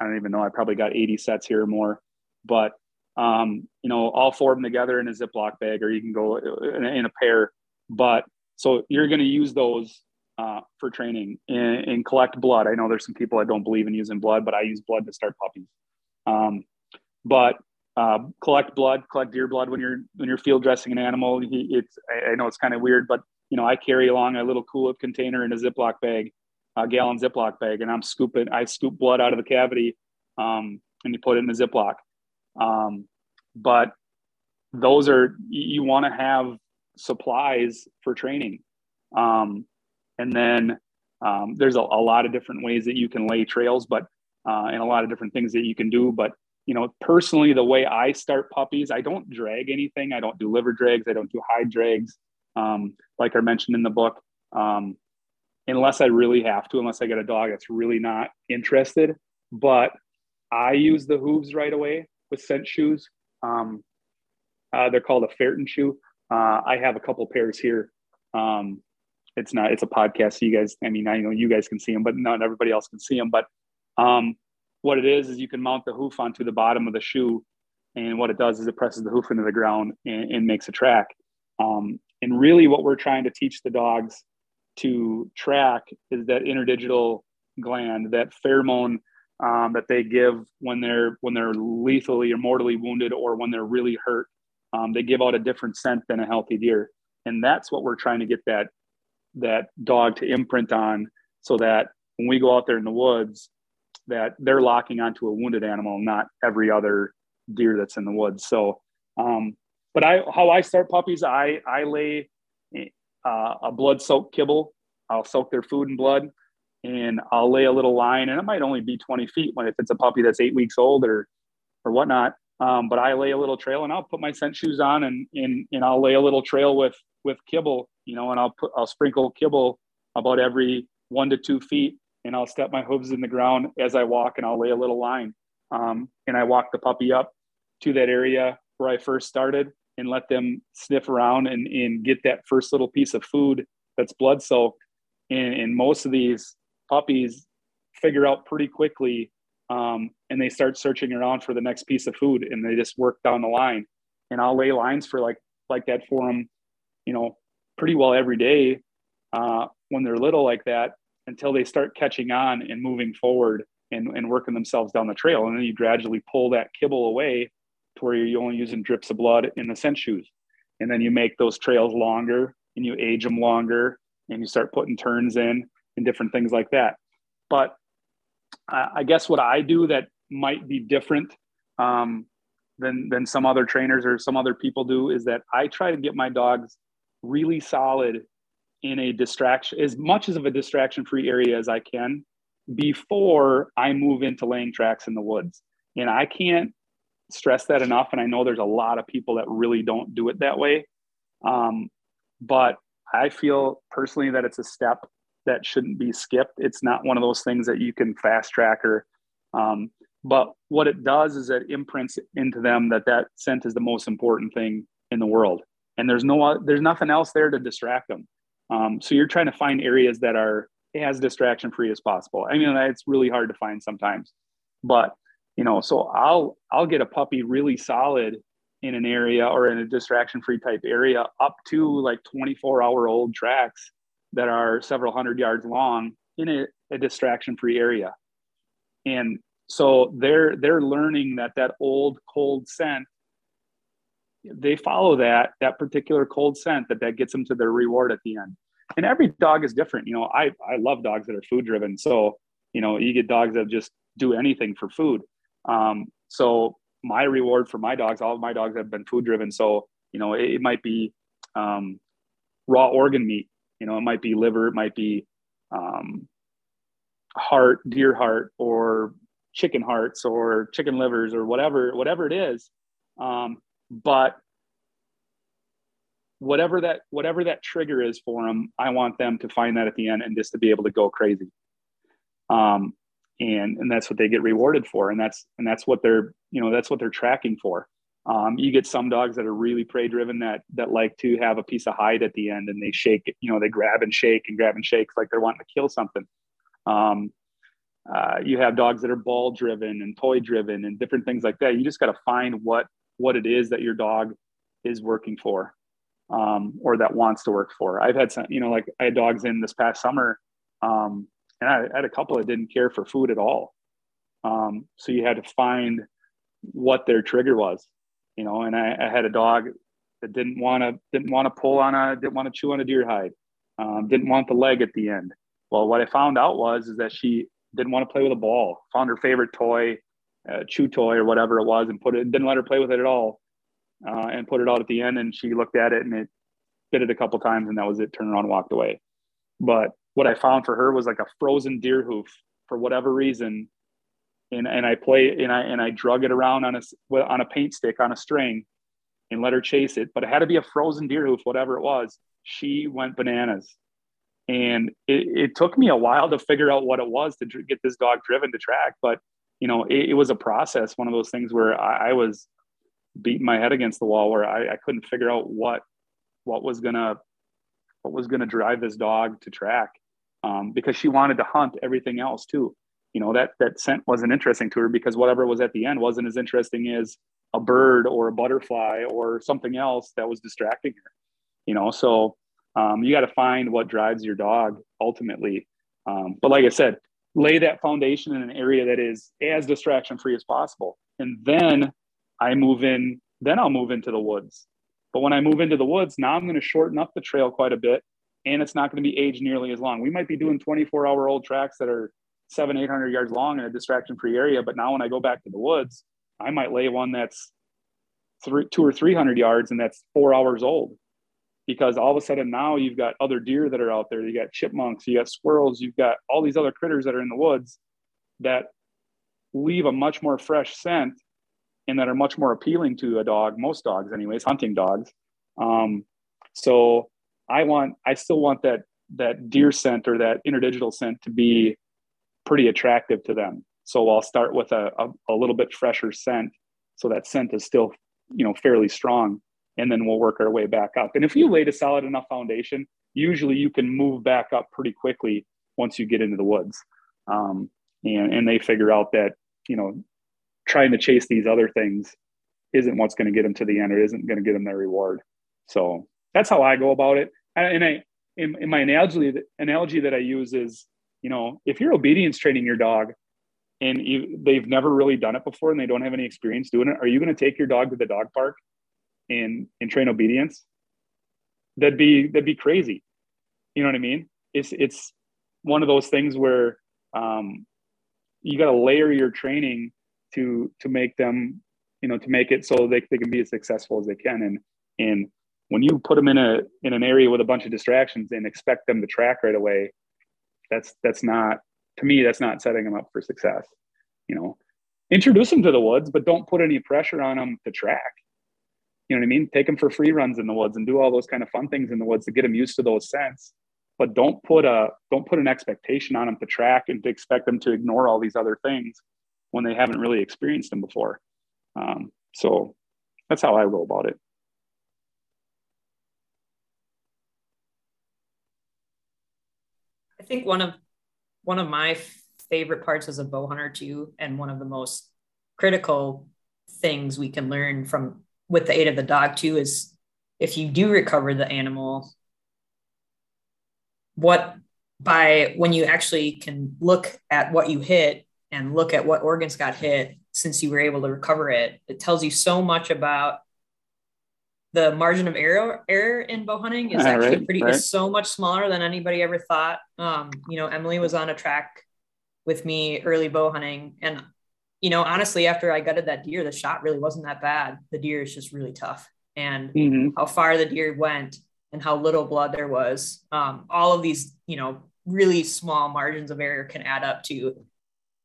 I don't even know, I probably got 80 sets here or more, but um, you know, all four of them together in a Ziploc bag, or you can go in a, in a pair. But so you're going to use those uh, for training and, and, collect blood. I know there's some people that don't believe in using blood, but I use blood to start puppies. Um, but uh, collect blood, collect deer blood when you're when you're field dressing an animal. It's I know it's kind of weird, but you know I carry along a little Cool Whip container in a Ziploc bag, a gallon Ziploc bag, and I'm scooping. I scoop blood out of the cavity, um, and you put it in the Ziploc. Um, but those are you want to have supplies for training, um, and then um, there's a, a, lot of different ways that you can lay trails, but uh, and a lot of different things that you can do. But you know, personally, the way I start puppies, I don't drag anything. I don't do liver drags. I don't do hide drags. Um, like I mentioned in the book, um, unless I really have to, unless I get a dog that's really not interested. But I use the hooves right away with scent shoes. Um, uh, they're called a Fährtenschuh. Uh, I have a couple pairs here. Um, it's not, it's a podcast. So you guys, I mean, I know you guys can see them, but not everybody else can see them. But um, what it is, is you can mount the hoof onto the bottom of the shoe. And what it does is it presses the hoof into the ground and, and makes a track. Um, and really, what we're trying to teach the dogs to track is that interdigital gland, that pheromone um, that they give when they're when they're lethally or mortally wounded or when they're really hurt. Um, they give out a different scent than a healthy deer, and that's what we're trying to get that that dog to imprint on, so that when we go out there in the woods, that they're locking onto a wounded animal, not every other deer that's in the woods. So, um, but I how I start puppies, I I lay uh, a blood soaked kibble. I'll soak their food in blood and I'll lay a little line, and it might only be 20 feet when if it's a puppy that's eight weeks old or or whatnot. Um, but I lay a little trail and I'll put my scent shoes on and, and and I'll lay a little trail with with kibble, you know, and I'll put I'll sprinkle kibble about every one to two feet, and I'll step my hooves in the ground as I walk, and I'll lay a little line, um, and I walk the puppy up to that area where I first started, and let them sniff around and, and get that first little piece of food that's blood soaked. And, and most of these puppies figure out pretty quickly um, and they start searching around for the next piece of food and they just work down the line. And I'll lay lines for like like that for them, you know, pretty well every day uh, when they're little like that until they start catching on and moving forward and, and working themselves down the trail. And then you gradually pull that kibble away to where you're only using drips of blood in the scent shoes. And then you make those trails longer and you age them longer and you start putting turns in and different things like that. But I guess what I do that might be different um, than, than some other trainers or some other people do is that I try to get my dogs really solid in a distraction, as much as of a distraction free area as I can before I move into laying tracks in the woods. And I can't stress that enough. And I know there's a lot of people that really don't do it that way. Um, but I feel personally that it's a step that shouldn't be skipped. It's not one of those things that you can fast track or, um, but what it does is it imprints into them that that scent is the most important thing in the world. And there's no, there's nothing else there to distract them. Um, so you're trying to find areas that are as distraction free as possible. I mean, it's really hard to find sometimes, but you know so i'll i'll get a puppy really solid in an area or in a distraction free type area up to like 24 hour old tracks that are several hundred yards long in a, a distraction free area. And so they're they're learning that that old cold scent they follow that that particular cold scent that that gets them to their reward at the end and every dog is different you know i i love dogs that are food driven. So you know you get dogs that just do anything for food. Um, so my reward for my dogs all of my dogs have been food driven. So you know it, it might be um, raw organ meat you know it might be liver it might be um, heart deer heart or chicken hearts or chicken livers or whatever whatever it is. Um, but whatever that whatever that trigger is for them i want them to find that at the end and just to be able to go crazy. Um, and and that's what they get rewarded for and that's and that's what they're you know that's what they're tracking for. Um, you get some dogs that are really prey driven that that like to have a piece of hide at the end and they shake it you know they grab and shake and grab and shake like they're wanting to kill something. Um, uh, you have dogs that are ball driven and toy driven and different things like that. You just got to find what what it is that your dog is working for um, or that wants to work for i've had some you know like i had dogs in this past summer um, and I had a couple that didn't care for food at all. Um, so you had to find what their trigger was, you know. And I, I had a dog that didn't want to didn't want to pull on a didn't want to chew on a deer hide, um, didn't want the leg at the end. Well, what I found out was is that she didn't want to play with a ball. Found her favorite toy, uh, chew toy or whatever it was, and put it. Didn't let her play with it at all, uh, and put it out at the end. And she looked at it and it bit it a couple times, and that was it. Turned around, walked away. But what I found for her was like a frozen deer hoof for whatever reason. And, and I play and I and I drug it around on a on a paint stick on a string and let her chase it. But it had to be a frozen deer hoof, whatever it was. She went bananas, and it, it took me a while to figure out what it was to get this dog driven to track. But you know, it, it was a process. One of those things where I, I was beating my head against the wall, where I, I couldn't figure out what what was gonna what was gonna drive this dog to track um, because she wanted to hunt everything else too. You know, that, that scent wasn't interesting to her because whatever was at the end wasn't as interesting as a bird or a butterfly or something else that was distracting her. You know, so um, you got to find what drives your dog ultimately. Um, but like I said, lay that foundation in an area that is as distraction free as possible. And then I move in, then I'll move into the woods. But when I move into the woods, now I'm going to shorten up the trail quite a bit and it's not going to be aged nearly as long. We might be doing 24 hour old tracks that are seven, 800 yards long in a distraction free area. But now when I go back to the woods, I might lay one that's three, two or 300 yards and that's four hours old because all of a sudden now you've got other deer that are out there. You got chipmunks, you got squirrels, you've got all these other critters that are in the woods that leave a much more fresh scent and that are much more appealing to a dog, most dogs, anyways, hunting dogs. Um, so I want I still want that that deer scent or that interdigital scent to be pretty attractive to them. So I'll start with a, a, a, little bit fresher scent. So that scent is still, you know, fairly strong. And then we'll work our way back up. And if you laid a solid enough foundation, usually you can move back up pretty quickly once you get into the woods. Um, and, and they figure out that, you know, trying to chase these other things isn't what's going to get them to the end or isn't going to get them their reward. So that's how I go about it. And I in, in my analogy analogy that I use is you know if you're obedience training your dog and you, they've never really done it before and they don't have any experience doing it are you going to take your dog to the dog park and and train obedience? That'd be that'd be crazy. You know what i mean? It's it's one of those things where um, you got to layer your training to to make them you know to make it so they, they can be as successful as they can. And and when you put them in a in an area with a bunch of distractions and expect them to track right away that's that's not to me that's not setting them up for success you know. Introduce them to the woods but don't put any pressure on them to track. You know what i mean? Take them for free runs in the woods and do all those kind of fun things in the woods to get them used to those scents. But don't put a don't put an expectation on them to track and to expect them to ignore all these other things when they haven't really experienced them before. Um, so that's how i go about it. I think one of one of my favorite parts as a bow hunter too, and one of the most critical things we can learn from with the aid of the dog too is if you do recover the animal what by when you actually can look at what you hit and look at what organs got hit since you were able to recover it, it tells you so much about the margin of error error in bow hunting is actually right, pretty right. is so much smaller than anybody ever thought. Um, you know, Emily was on a track with me early bow hunting, and you know, honestly, after I gutted that deer, the shot really wasn't that bad. The deer is just really tough, and mm-hmm. how far the deer went and how little blood there was. Um, all of these, you know, really small margins of error can add up to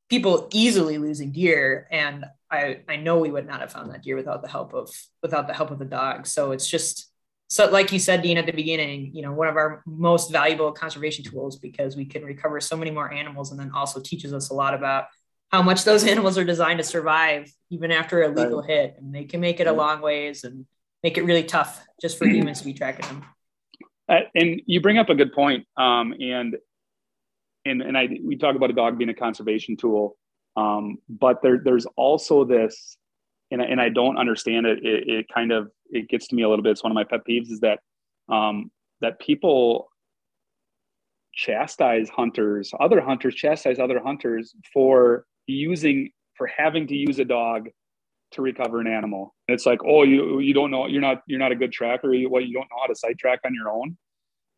people easily losing deer and I, I know we would not have found that deer without the help of without the help of the dog. So it's just so like you said dean at the beginning you know one of our most valuable conservation tools because we can recover so many more animals. And then also teaches us a lot about how much those animals are designed to survive even after a legal right. hit. And they can make it a long ways and make it really tough just for humans to be tracking them. Uh, and you bring up a good point um, and and and I we talk about a dog being a conservation tool, um, but there there's also this, and I, and I don't understand it. it. It kind of it gets to me a little bit. It's one of my pet peeves is that um, that people chastise hunters, other hunters chastise other hunters for using for having to use a dog to recover an animal. It's like, oh, you you don't know, you're not you're not a good tracker. You, what you don't know how to sight track on your own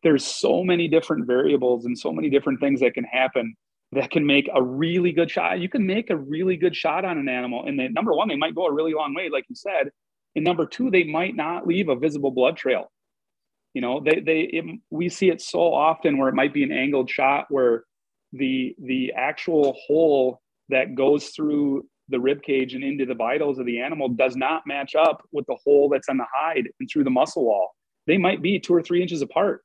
there's so many different variables and so many different things that can happen that can make a really good shot. You can make a really good shot on an animal. And then number one, they might go a really long way, like you said. And number two, they might not leave a visible blood trail. You know, they they it, we see it so often where it might be an angled shot where the the actual hole that goes through the rib cage and into the vitals of the animal does not match up with the hole that's on the hide and through the muscle wall. They might be two or three inches apart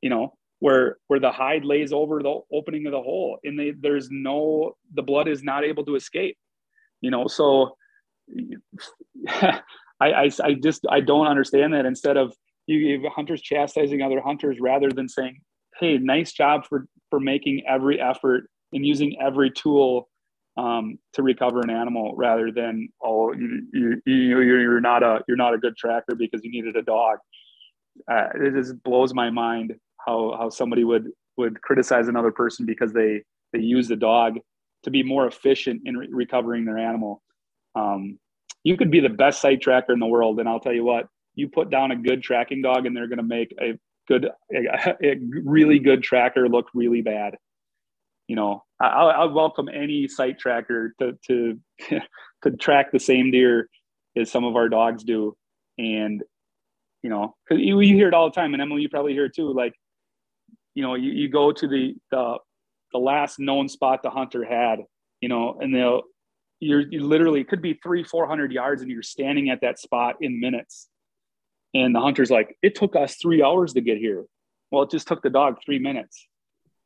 you know, where where the hide lays over the opening of the hole and they, there's no the blood is not able to escape you know? So I, I i just i don't understand that instead of you hunters chastising other hunters rather than saying hey nice job for for making every effort and using every tool um, to recover an animal rather than oh you, you, you you're not a you're not a good tracker because you needed a dog. Uh, it just blows my mind how how somebody would would criticize another person because they they use the dog to be more efficient in re- recovering their animal. Um, you could be the best sight tracker in the world, and I'll tell you what, you put down a good tracking dog, and they're going to make a good, a, a, really good tracker look really bad. You know, I'll, I'll welcome any sight tracker to to to track the same deer as some of our dogs do, and you know, because you, you hear it all the time, and Emily, you probably hear it too. Like you know, you, you go to the, the the last known spot the hunter had, you know, and they'll you're you literally it could be three, four hundred yards, and you're standing at that spot in minutes. And the hunter's like, it took us three hours to get here. Well, it just took the dog three minutes,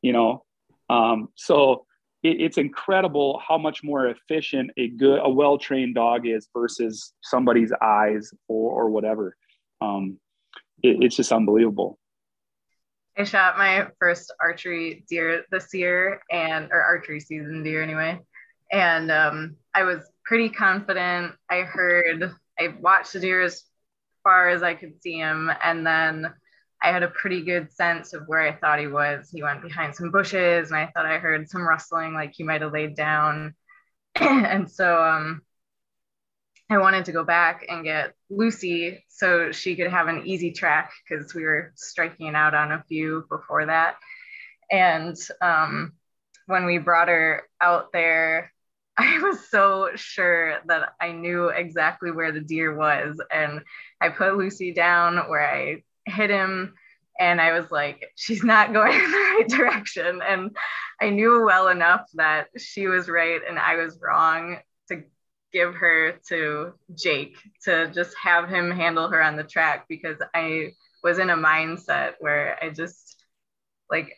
you know. Um, so it, it's incredible how much more efficient a good, a well-trained dog is versus somebody's eyes or, or whatever. Um, it, it's just unbelievable. I shot my first archery deer this year and or archery season deer anyway. And um, I was pretty confident. I heard I watched the deer as far as I could see him and then I had a pretty good sense of where I thought he was. He went behind some bushes and I thought I heard some rustling like he might have laid down. and so um, I wanted to go back and get Lucy so she could have an easy track because we were striking out on a few before that. And um, when we brought her out there, I was so sure that I knew exactly where the deer was. And I put Lucy down where I hit him. And I was like, she's not going in the right direction. And I knew well enough that she was right and I was wrong give her to Jake to just have him handle her on the track because I was in a mindset where I just like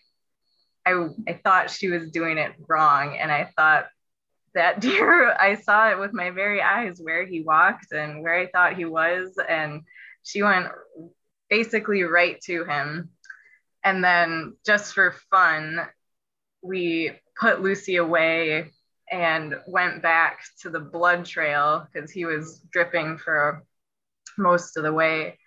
I I thought she was doing it wrong. And I thought that deer I saw it with my very eyes where he walked and where I thought he was. And she went basically right to him. And then just for fun we put Lucy away and went back to the blood trail because he was dripping for most of the way.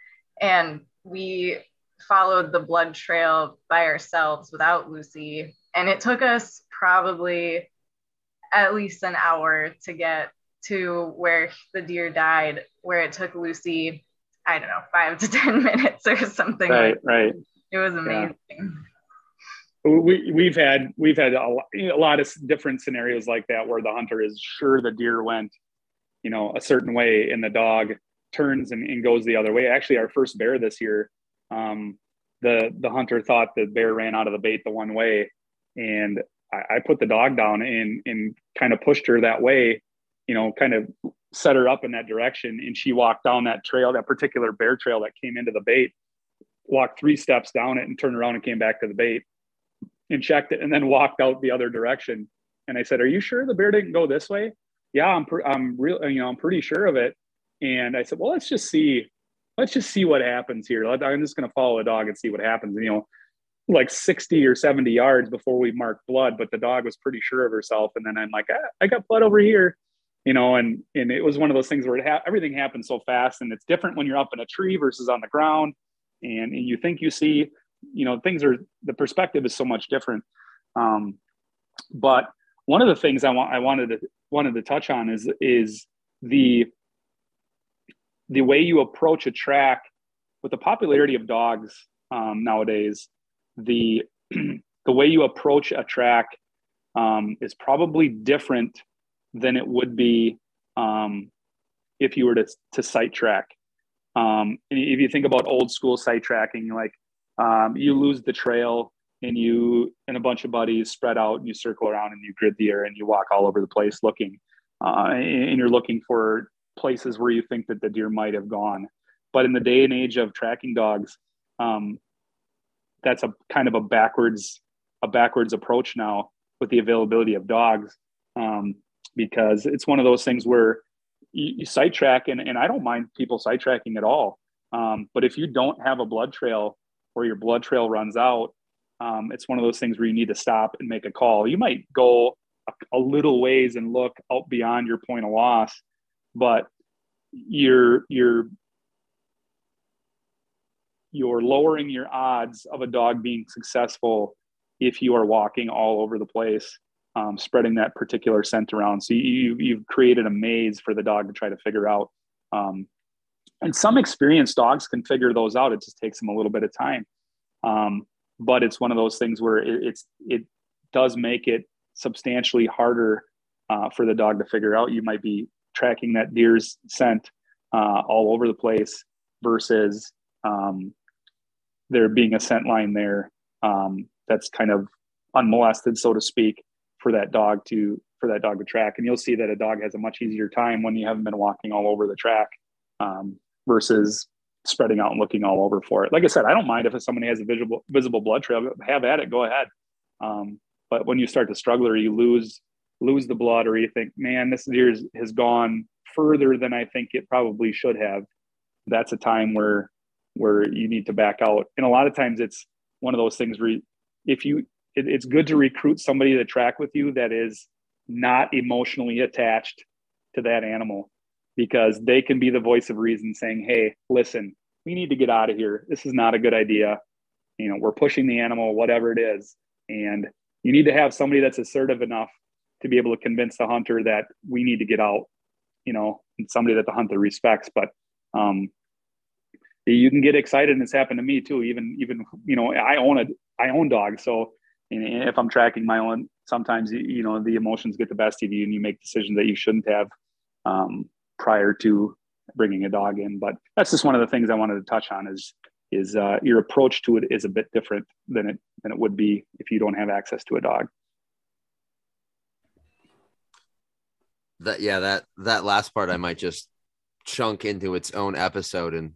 And we followed the blood trail by ourselves without Lucy. And it took us probably at least an hour to get to where the deer died, where it took Lucy, I don't know, five to 10 minutes or something. Right, right. It was amazing. Yeah. We, we've had we've had a, a lot of different scenarios like that where the hunter is sure the deer went you know a certain way and the dog turns and, and goes the other way. Actually our first bear this year um, the the hunter thought the bear ran out of the bait the one way. And I, I put the dog down and and kind of pushed her that way you know kind of set her up in that direction. And she walked down that trail that particular bear trail that came into the bait walked three steps down it and turned around and came back to the bait and checked it and then walked out the other direction. And i said are you sure the bear didn't go this way? Yeah i'm pre- i'm real you know i'm pretty sure of it. And i said well let's just see let's just see what happens here. I'm just going to follow the dog and see what happens. And, you know like 60 or 70 yards before we marked blood but the dog was pretty sure of herself. And then i'm like ah, i got blood over here you know and and it was one of those things where ha- everything happens so fast and it's different when you're up in a tree versus on the ground. And, and you think you see you know things are the perspective is so much different um, but one of the things i want i wanted to wanted to touch on is is the the way you approach a track with the popularity of dogs um, nowadays the the way you approach a track um, is probably different than it would be um, if you were to, to sight track. Um, if you think about old school sight tracking, like um, you lose the trail and you and a bunch of buddies spread out and you circle around and you grid the air and you walk all over the place looking, uh, and you're looking for places where you think that the deer might have gone. But in the day and age of tracking dogs, um, that's a kind of a backwards a backwards approach now with the availability of dogs um, because it's one of those things where you, you sight track and, and I don't mind people sight tracking at all. Um, but if you don't have a blood trail or your blood trail runs out, um, it's one of those things where you need to stop and make a call. You might go a, a little ways and look out beyond your point of loss, but you're you're you're lowering your odds of a dog being successful if you are walking all over the place, um, spreading that particular scent around. So you, you've created a maze for the dog to try to figure out. Um, and some experienced dogs can figure those out. It just takes them a little bit of time. Um, but it's one of those things where it, it's it does make it substantially harder uh, for the dog to figure out. You might be tracking that deer's scent uh, all over the place versus um, there being a scent line there um, that's kind of unmolested, so to speak, for that dog to for that dog to track. And you'll see that a dog has a much easier time when you haven't been walking all over the track um, versus spreading out and looking all over for it. Like I said, I don't mind if somebody has a visible visible blood trail, have at it, go ahead. Um, but when you start to struggle or you lose lose the blood or you think, man, this deer has gone further than I think it probably should have, that's a time where where you need to back out. And a lot of times it's one of those things where if you, it, it's good to recruit somebody to track with you that is not emotionally attached to that animal because they can be the voice of reason saying, Hey, listen, we need to get out of here. This is not a good idea. You know, we're pushing the animal, whatever it is. And you need to have somebody that's assertive enough to be able to convince the hunter that we need to get out, you know, and somebody that the hunter respects. But um, you can get excited and it's happened to me too even even you know i own a i own dogs so if i'm tracking my own sometimes you know the emotions get the best of you and you make decisions that you shouldn't have um, prior to bringing a dog in but that's just one of the things i wanted to touch on is is uh, your approach to it is a bit different than it than it would be if you don't have access to a dog that yeah that that last part i might just chunk into its own episode and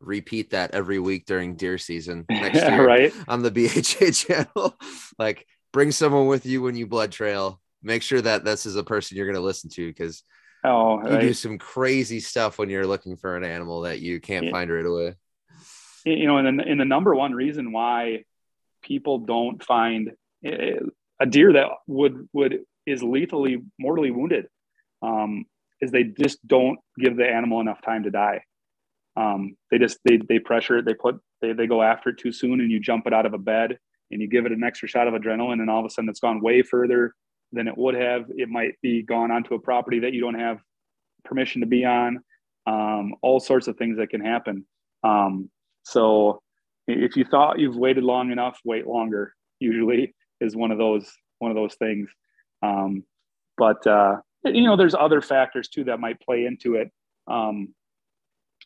repeat that every week during deer season next year right on the BHA channel. like bring someone with you when you blood trail. Make sure that this is a person you're going to listen to because oh, you do some crazy stuff when you're looking for an animal that you can't yeah. find right away. You know, and the, and the number one reason why people don't find eh, a deer that would would is lethally mortally wounded um, is they just don't give the animal enough time to die. Um, they just they they pressure it. They put they, they go after it too soon and you jump it out of a bed and you give it an extra shot of adrenaline and all of a sudden it's gone way further than it would have. It might be gone onto a property that you don't have permission to be on. Um, all sorts of things that can happen. Um, so if you thought you've waited long enough wait longer. Usually is one of those one of those things. Um, but uh, you know there's other factors too that might play into it um,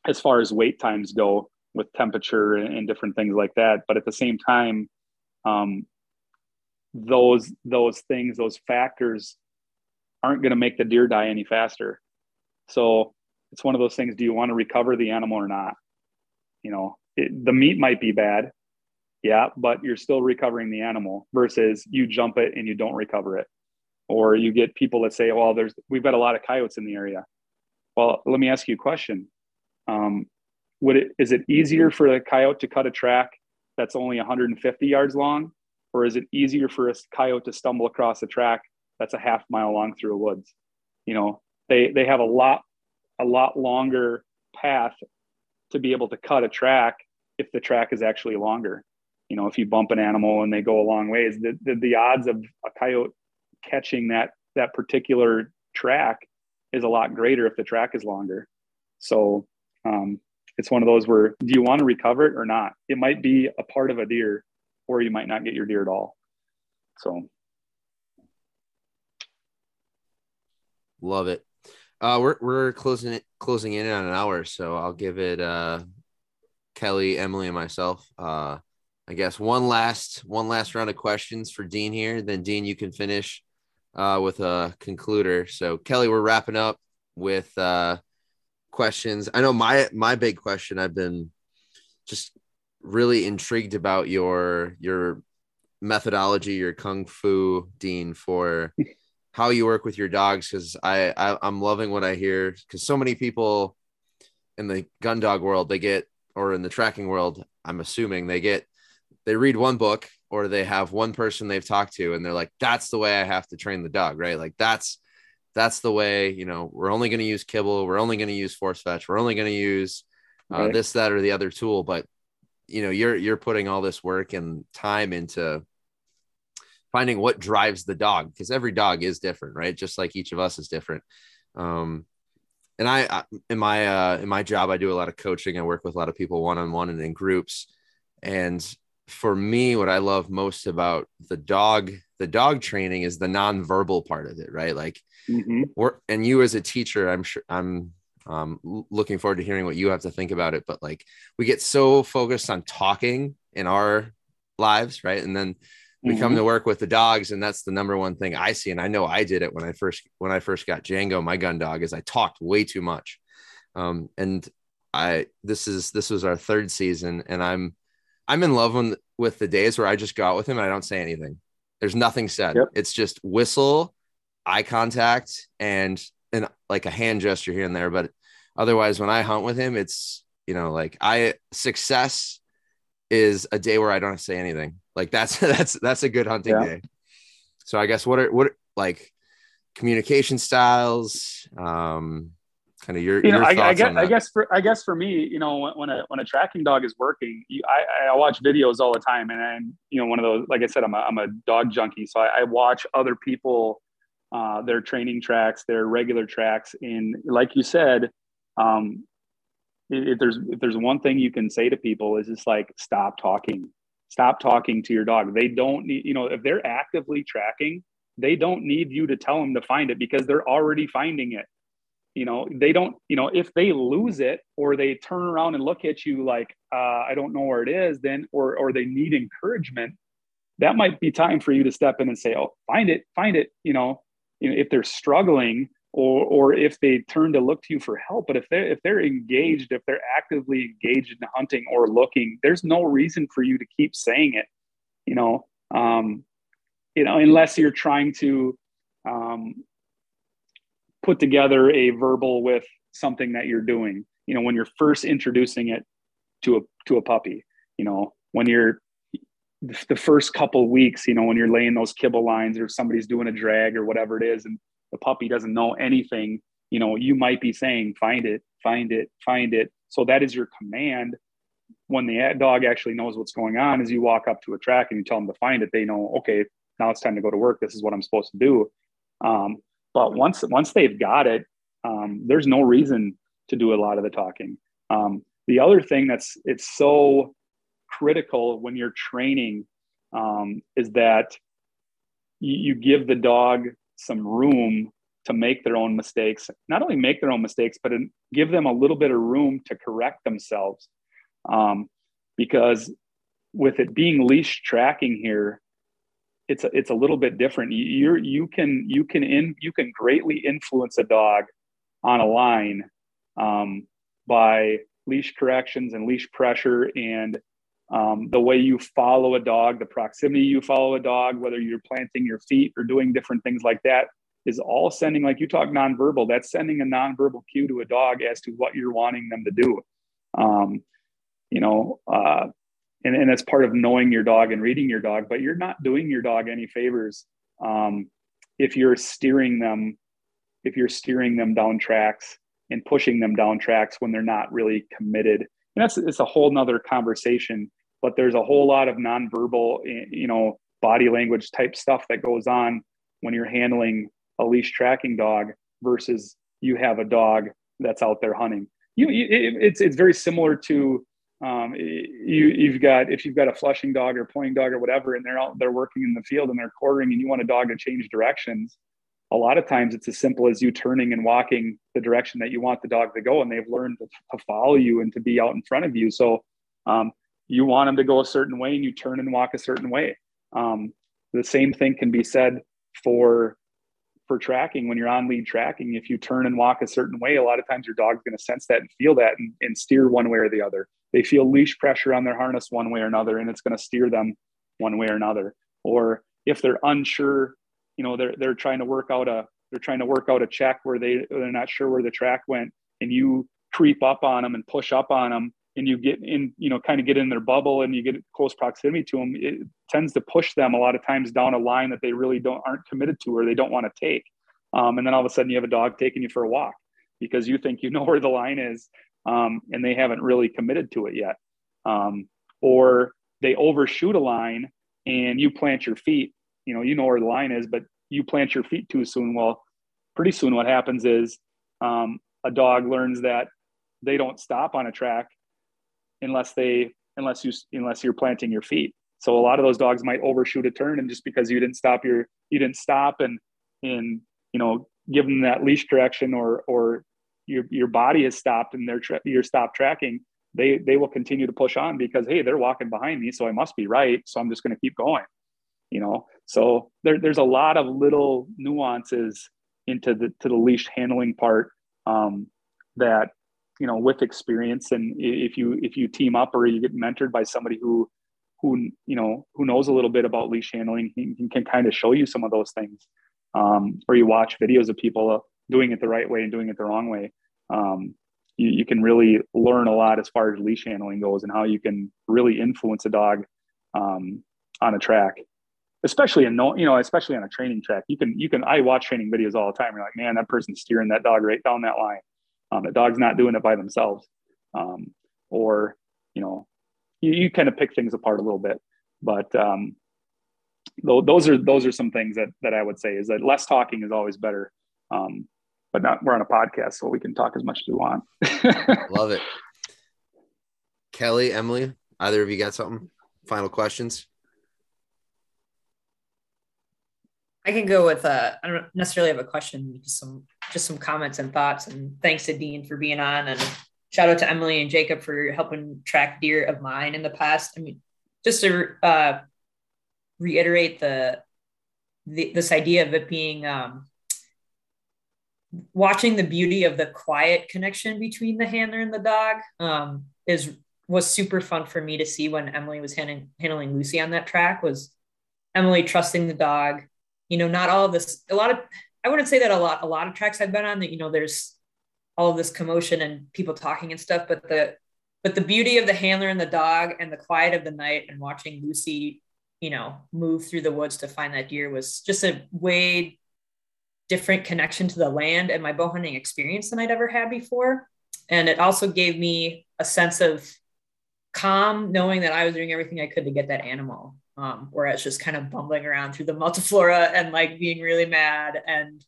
as far as wait times go with temperature and, and, different things like that. But at the same time um, those those things those factors aren't going to make the deer die any faster. So it's one of those things do you want to recover the animal or not? You know it, the meat might be bad yeah but you're still recovering the animal versus you jump it and you don't recover it. Or you get people that say well there's we've got a lot of coyotes in the area. Well let me ask you a question. Um, would it is it easier for a coyote to cut a track that's only 150 yards long or is it easier for a coyote to stumble across a track that's a half mile long through a woods? You know they they have a lot a lot longer path to be able to cut a track if the track is actually longer. You know if you bump an animal and they go a long ways the, the, the odds of a coyote catching that that particular track is a lot greater if the track is longer. So um, it's one of those where do you want to recover it or not? It might be a part of a deer, or you might not get your deer at all. So, love it. Uh, we're we're closing it closing in on an hour, so I'll give it uh, Kelly, Emily, and myself. Uh, I guess one last one last round of questions for Dean here. Then Dean, you can finish uh, with a concluder. So Kelly, we're wrapping up with uh, questions. I know my my big question. I've been just really intrigued about your your methodology, your kung fu, Dean, for how you work with your dogs. Because I, I I'm loving what I hear. Because so many people in the gun dog world, they get or in the tracking world, I'm assuming they get they read one book or they have one person they've talked to and they're like that's the way i have to train the dog right like that's that's the way you know we're only going to use kibble we're only going to use force fetch we're only going to use uh, right. this that or the other tool but you know you're you're putting all this work and time into finding what drives the dog because every dog is different right? Just like each of us is different. Um and I, I in my uh in my job i do a lot of coaching. I work with a lot of people one-on-one and in groups. And for me what i love most about the dog the dog training is the non-verbal part of it right? Like mm-hmm. or and you as a teacher i'm sure i'm um, looking forward to hearing what you have to think about it but like we get so focused on talking in our lives right and then we mm-hmm. come to work with the dogs and that's the number one thing i see and i know i did it when i first when i first got django my gun dog is i talked way too much um, and i this is this was our third season and i'm i'm in love when, with the days where i just go out with him and i don't say anything there's nothing said yep. it's just whistle eye contact and and like a hand gesture here and there. But otherwise, when I hunt with him, it's you know like I success is a day where I don't have to say anything. Like that's that's that's a good hunting yeah. day. So I guess what are what like communication styles, um, kind of your, you know, your I, I, guess, I guess for I guess for me, you know, when a when a tracking dog is working, you, I, I watch videos all the time, and, and you know, one of those, like I said, I'm a, I'm a dog junkie, so I, I watch other people uh, their training tracks, their regular tracks. And like you said, um, if there's if there's one thing you can say to people is just like stop talking, stop talking to your dog. They don't need you know if they're actively tracking, they don't need you to tell them to find it because they're already finding it. You know they don't you know if they lose it or they turn around and look at you like uh, I don't know where it is, then or or they need encouragement. That might be time for you to step in and say, "Oh, find it, find it." You know, you know if they're struggling or or if they turn to look to you for help but if they're if they're engaged if they're actively engaged in hunting or looking there's no reason for you to keep saying it you know um you know unless you're trying to um put together a verbal with something that you're doing you know when you're first introducing it to a to a puppy you know when you're the first couple weeks, you know, when you're laying those kibble lines or somebody's doing a drag or whatever it is, and the puppy doesn't know anything, you know, you might be saying, find it, find it, find it. So that is your command. When the dog actually knows what's going on is you walk up to a track and you tell them to find it they know okay now it's time to go to work. This is what i'm supposed to do. Um, but once once they've got it um, there's no reason to do a lot of the talking. Um, the other thing that's it's so critical when you're training um, is that you, you give the dog some room to make their own mistakes not only make their own mistakes but give them a little bit of room to correct themselves. Um, because with it being leash tracking here it's a, it's a little bit different. You you can you can in you can greatly influence a dog on a line um, by leash corrections and leash pressure and um, the way you follow a dog the proximity you follow a dog whether you're planting your feet or doing different things like that is all sending like you talk nonverbal that's sending a nonverbal cue to a dog as to what you're wanting them to do. Um, you know uh, and, and that's part of knowing your dog and reading your dog but you're not doing your dog any favors um, if you're steering them if you're steering them down tracks and pushing them down tracks when they're not really committed. And that's it's a whole nother conversation but there's a whole lot of nonverbal you know body language type stuff that goes on when you're handling a leash tracking dog versus you have a dog that's out there hunting you, you it, it's it's very similar to um, you you've got if you've got a flushing dog or pointing dog or whatever, and they're out they're working in the field and they're quartering, and you want a dog to change directions. A lot of times, it's as simple as you turning and walking the direction that you want the dog to go, and they've learned to, to follow you and to be out in front of you. So, um, you want them to go a certain way, and you turn and walk a certain way. Um, the same thing can be said for for tracking. When you're on lead tracking if you turn and walk a certain way a lot of times your dog's going to sense that and feel that and, and steer one way or the other. They feel leash pressure on their harness one way or another and it's going to steer them one way or another. Or if they're unsure you know they're they're trying to work out a they're trying to work out a check where they they're not sure where the track went and you creep up on them and push up on them and you get in you know kind of get in their bubble and you get close proximity to them it tends to push them a lot of times down a line that they really don't aren't committed to or they don't want to take um, and then all of a sudden you have a dog taking you for a walk because you think you know where the line is um, and they haven't really committed to it yet. Um, or they overshoot a line and you plant your feet. You know, you know where the line is, but you plant your feet too soon. Well, pretty soon what happens is um, a dog learns that they don't stop on a track unless they unless you unless you're planting your feet. So a lot of those dogs might overshoot a turn, and just because you didn't stop your you didn't stop and and you know give them that leash correction or or your your body is stopped and they're tra- you're stopped tracking, they they will continue to push on because hey, they're walking behind me, so I must be right. So I'm just going to keep going. You know, so there, there's a lot of little nuances into the to the leash handling part um, that you know with experience and if you if you team up or you get mentored by somebody who who you know who knows a little bit about leash handling he, he can kind of show you some of those things um, or you watch videos of people doing it the right way and doing it the wrong way, um, you, you, can really learn a lot as far as leash handling goes and how you can really influence a dog um, on a track, especially in no, you know, especially on a training track. You can you can I watch training videos all the time. You're like, man, that person's steering that dog right down that line. Um, the dog's not doing it by themselves, um, or you know, you, you kind of pick things apart a little bit, but um, those are those are some things that that I would say is that less talking is always better. Um, but not we're on a podcast, so we can talk as much as we want. Love it. Kelly, Emily, either of you got something? Final questions? I can go with uh I don't necessarily have a question, just some just some comments and thoughts. And thanks to Dean for being on and shout out to Emily and Jacob for helping track deer of mine in the past. I mean, just to uh reiterate the, the this idea of it being um watching the beauty of the quiet connection between the handler and the dog um, is was super fun for me to see when Emily was handling handling Lucy on that track was Emily trusting the dog. You know, not all this. A lot of I wouldn't say that a lot. A lot of tracks I've been on that you know there's all of this commotion and people talking and stuff, but the but the beauty of the handler and the dog and the quiet of the night and watching Lucy, you know, move through the woods to find that deer was just a way different connection to the land and my bow hunting experience than I'd ever had before. And it also gave me a sense of calm knowing that I was doing everything I could to get that animal. Um, whereas just kind of bumbling around through the multiflora and like being really mad. And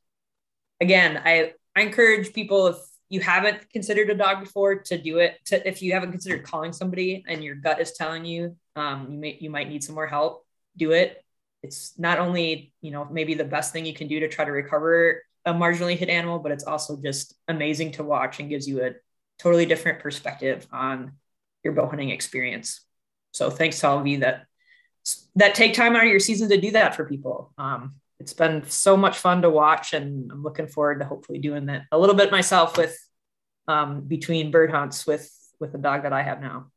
again, I, I encourage people if you haven't considered a dog before to do it. To if you haven't considered calling somebody and your gut is telling you um, you may you might need some more help do it. It's not only you know maybe the best thing you can do to try to recover a marginally hit animal but it's also just amazing to watch and gives you a totally different perspective on your bow hunting experience. So thanks to all of you that that take time out of your season to do that for people. Um, it's been so much fun to watch and i'm looking forward to hopefully doing that a little bit myself with um, between bird hunts with with the dog that i have now.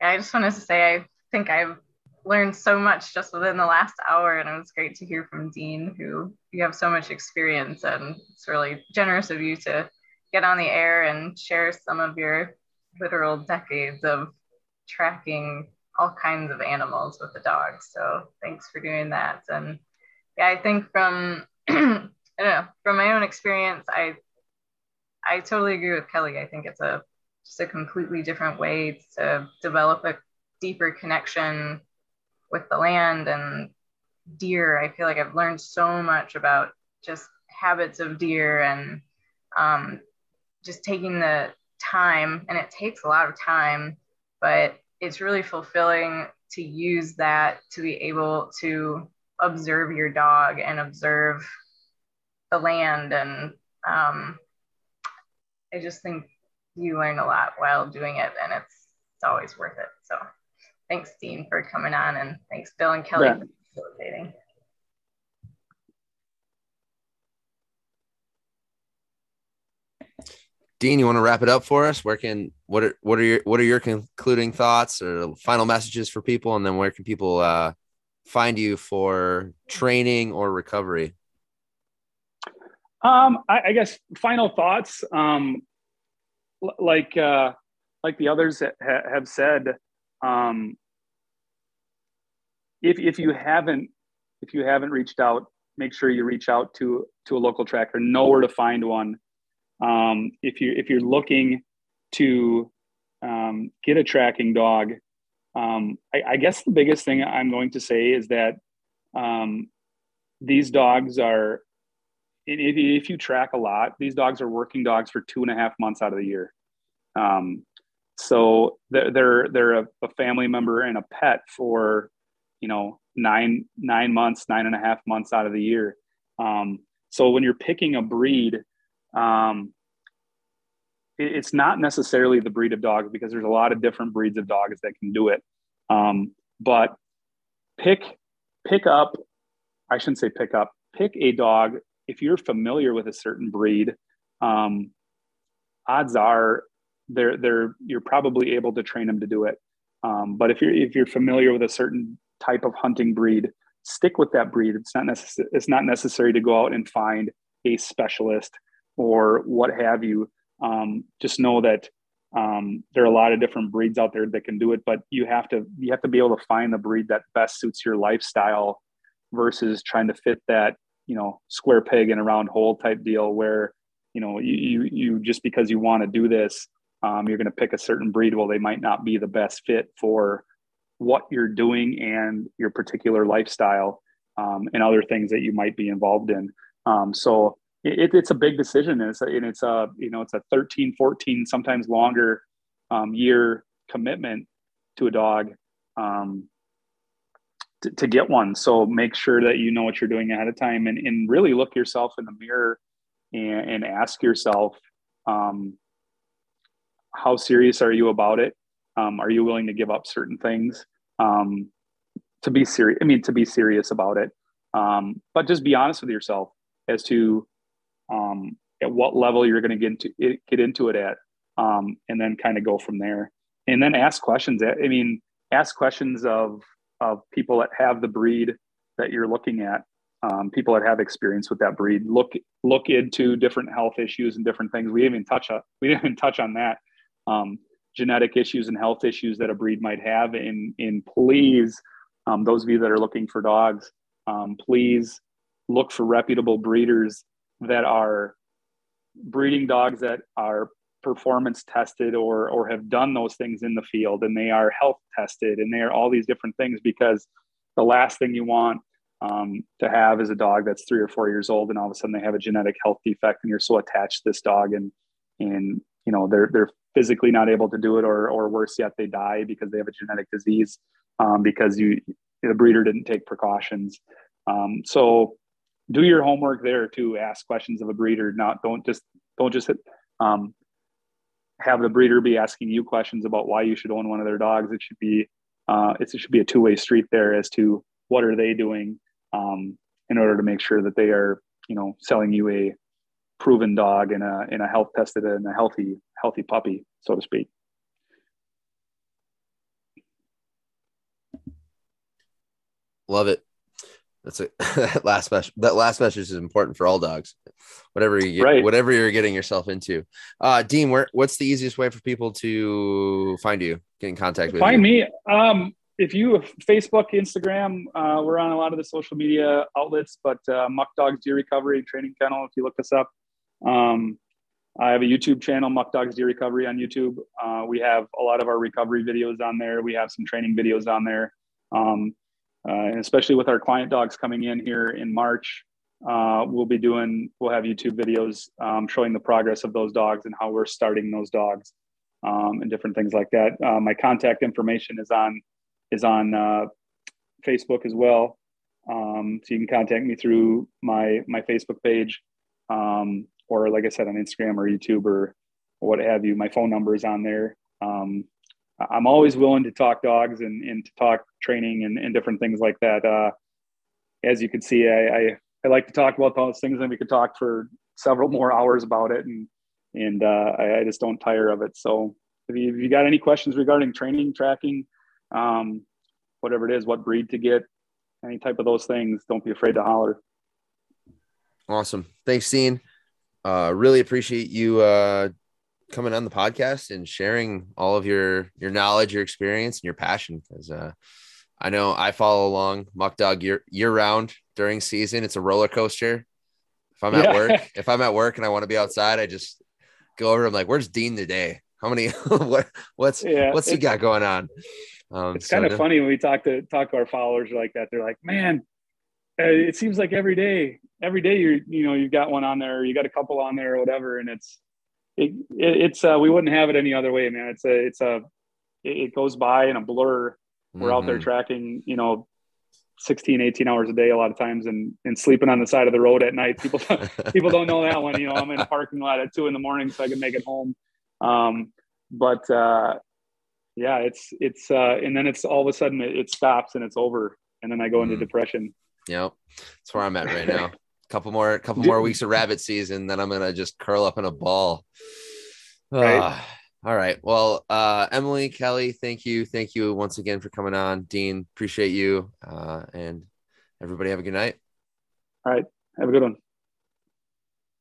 I just wanted to say i think i've learned so much just within the last hour and it was great to hear from dean who you have so much experience and it's really generous of you to get on the air and share some of your literal decades of tracking all kinds of animals with the dog. So thanks for doing that. And yeah, I think from I don't know, from my own experience, I I totally agree with Kelly. I think it's a just a completely different way to develop a deeper connection with the land and deer. I feel like I've learned so much about just habits of deer and um, just taking the time, and it takes a lot of time, but it's really fulfilling to use that to be able to observe your dog and observe the land. And um, i just think you learn a lot while doing it and it's it's always worth it. So thanks dean for coming on and thanks bill and kelly yeah. for facilitating Dean, you want to wrap it up for us? Where can what are what are your what are your concluding thoughts or final messages for people, and then where can people uh, find you for training or recovery? Um, I, I guess final thoughts. Um, like uh, like the others ha- have said, um, if if you haven't if you haven't reached out, make sure you reach out to to a local tracker. Know where to find one um, if you if you're looking to um, get a tracking dog, um, I, I, guess the biggest thing I'm going to say is that um, these dogs are. If, if you track a lot, these dogs are working dogs for two and a half months out of the year. Um, so they're they're, they're a, a family member and a pet for you know nine nine months nine and a half months out of the year um, so when you're picking a breed um, it, it's not necessarily the breed of dog because there's a lot of different breeds of dogs that can do it. Um, but pick pick up, I shouldn't say pick up, pick a dog if you're familiar with a certain breed. Um, odds are they're they're you're probably able to train them to do it. Um, but if you're if you're familiar with a certain type of hunting breed, stick with that breed. It's not necessary. It's not necessary to go out and find a specialist or what have you. Um, just know that um, there are a lot of different breeds out there that can do it, but you have to you have to be able to find the breed that best suits your lifestyle versus trying to fit that you know square peg in a round hole type deal where you know you you, you just because you want to do this um, you're going to pick a certain breed well they might not be the best fit for what you're doing and your particular lifestyle um, and other things that you might be involved in um, so it, it's a big decision and it's a, and it's a you know it's a 13 14 sometimes longer um, year commitment to a dog um, to, to, get one. So make sure that you know what you're doing ahead of time and, and really look yourself in the mirror and, and ask yourself um, how serious are you about it? Um, are you willing to give up certain things? Um, to be serious i mean to be serious about it. Um, but just be honest with yourself as to um, at what level you're going to get into get into it at, um, and then kind of go from there. And then ask questions. I mean, ask questions of of people that have the breed that you're looking at, um, people that have experience with that breed. Look look into different health issues and different things. We didn't even touch on we didn't even touch on that. Um, genetic issues and health issues that a breed might have. In in please, um, those of you that are looking for dogs, um, please look for reputable breeders that are breeding dogs that are performance tested or or have done those things in the field and they are health tested and they are all these different things because the last thing you want um, to have is a dog that's three or four years old and all of a sudden they have a genetic health defect and you're so attached to this dog and and you know they're they're physically not able to do it or or worse yet they die because they have a genetic disease um, because you the breeder didn't take precautions. Um, so do your homework there to ask questions of a breeder not don't just don't just um, have the breeder be asking you questions about why you should own one of their dogs. It should be uh, it should be a two-way street there as to what are they doing um, in order to make sure that they are you know selling you a proven dog and a in a health tested and a healthy healthy puppy so to speak. Love it that's a that last message. That last message is important for all dogs. Whatever you get, Right. whatever you're getting yourself into. Uh, Dean, where what's the easiest way for people to find you, get in contact with find you? me um, if you facebook instagram uh, we're on a lot of the social media outlets but uh, muck dogs deer recovery training kennel if you look us up um, i have a youtube channel muck dogs deer recovery on youtube uh, we have a lot of our recovery videos on there we have some training videos on there um, and especially with our client dogs coming in here in march uh, we'll be doing we'll have youtube videos um, showing the progress of those dogs and how we're starting those dogs um, and different things like that. Uh, my contact information is on is on uh, Facebook as well, um, so you can contact me through my my Facebook page, um, or like I said on Instagram or YouTube or what have you. My phone number is on there. Um, I'm always willing to talk dogs and, and to talk training and, and different things like that. Uh, as you can see, I, I I like to talk about those things, and we could talk for several more hours about it. And and uh, I, I just don't tire of it. So if you, if you got any questions regarding training, tracking, um, whatever it is, what breed to get, any type of those things, don't be afraid to holler. Awesome. Thanks, Dean. Uh, really appreciate you uh, coming on the podcast and sharing all of your your knowledge, your experience, and your passion. Because uh, I know I follow along Muck Dog year year round during season. It's a roller coaster. If I'm at Yeah. work, if I'm at work and I want to be outside, I just go over. I'm like, "Where's Dean today? How many? what? What's Yeah, what's he got going on?" Um, It's so kind of funny when we talk to talk to our followers like that. They're like, man, uh, it seems like every day, every day you're you know you've got one on there, or you got a couple on there, or whatever, and it's it, it it's uh, we wouldn't have it any other way, man. It's a it's a it, goes by in a blur. We're out there Mhm. tracking, you know, 16, 18 hours a day a lot of times and and sleeping on the side of the road at night. People people don't know that one. You know, I'm in a parking lot at two in the morning so I can make it home. Um, but uh, yeah, it's it's uh, and then it's all of a sudden it, it stops and it's over, and then I go into Mhm. depression. Yep, that's where I'm at right now. couple more, couple more weeks of rabbit season, then I'm gonna just curl up in a ball. Right. Ah, all right. Well, uh, Emily, Kelly, thank you, thank you once again for coming on. Dean, appreciate you, uh, and everybody have a good night. All right have a good one.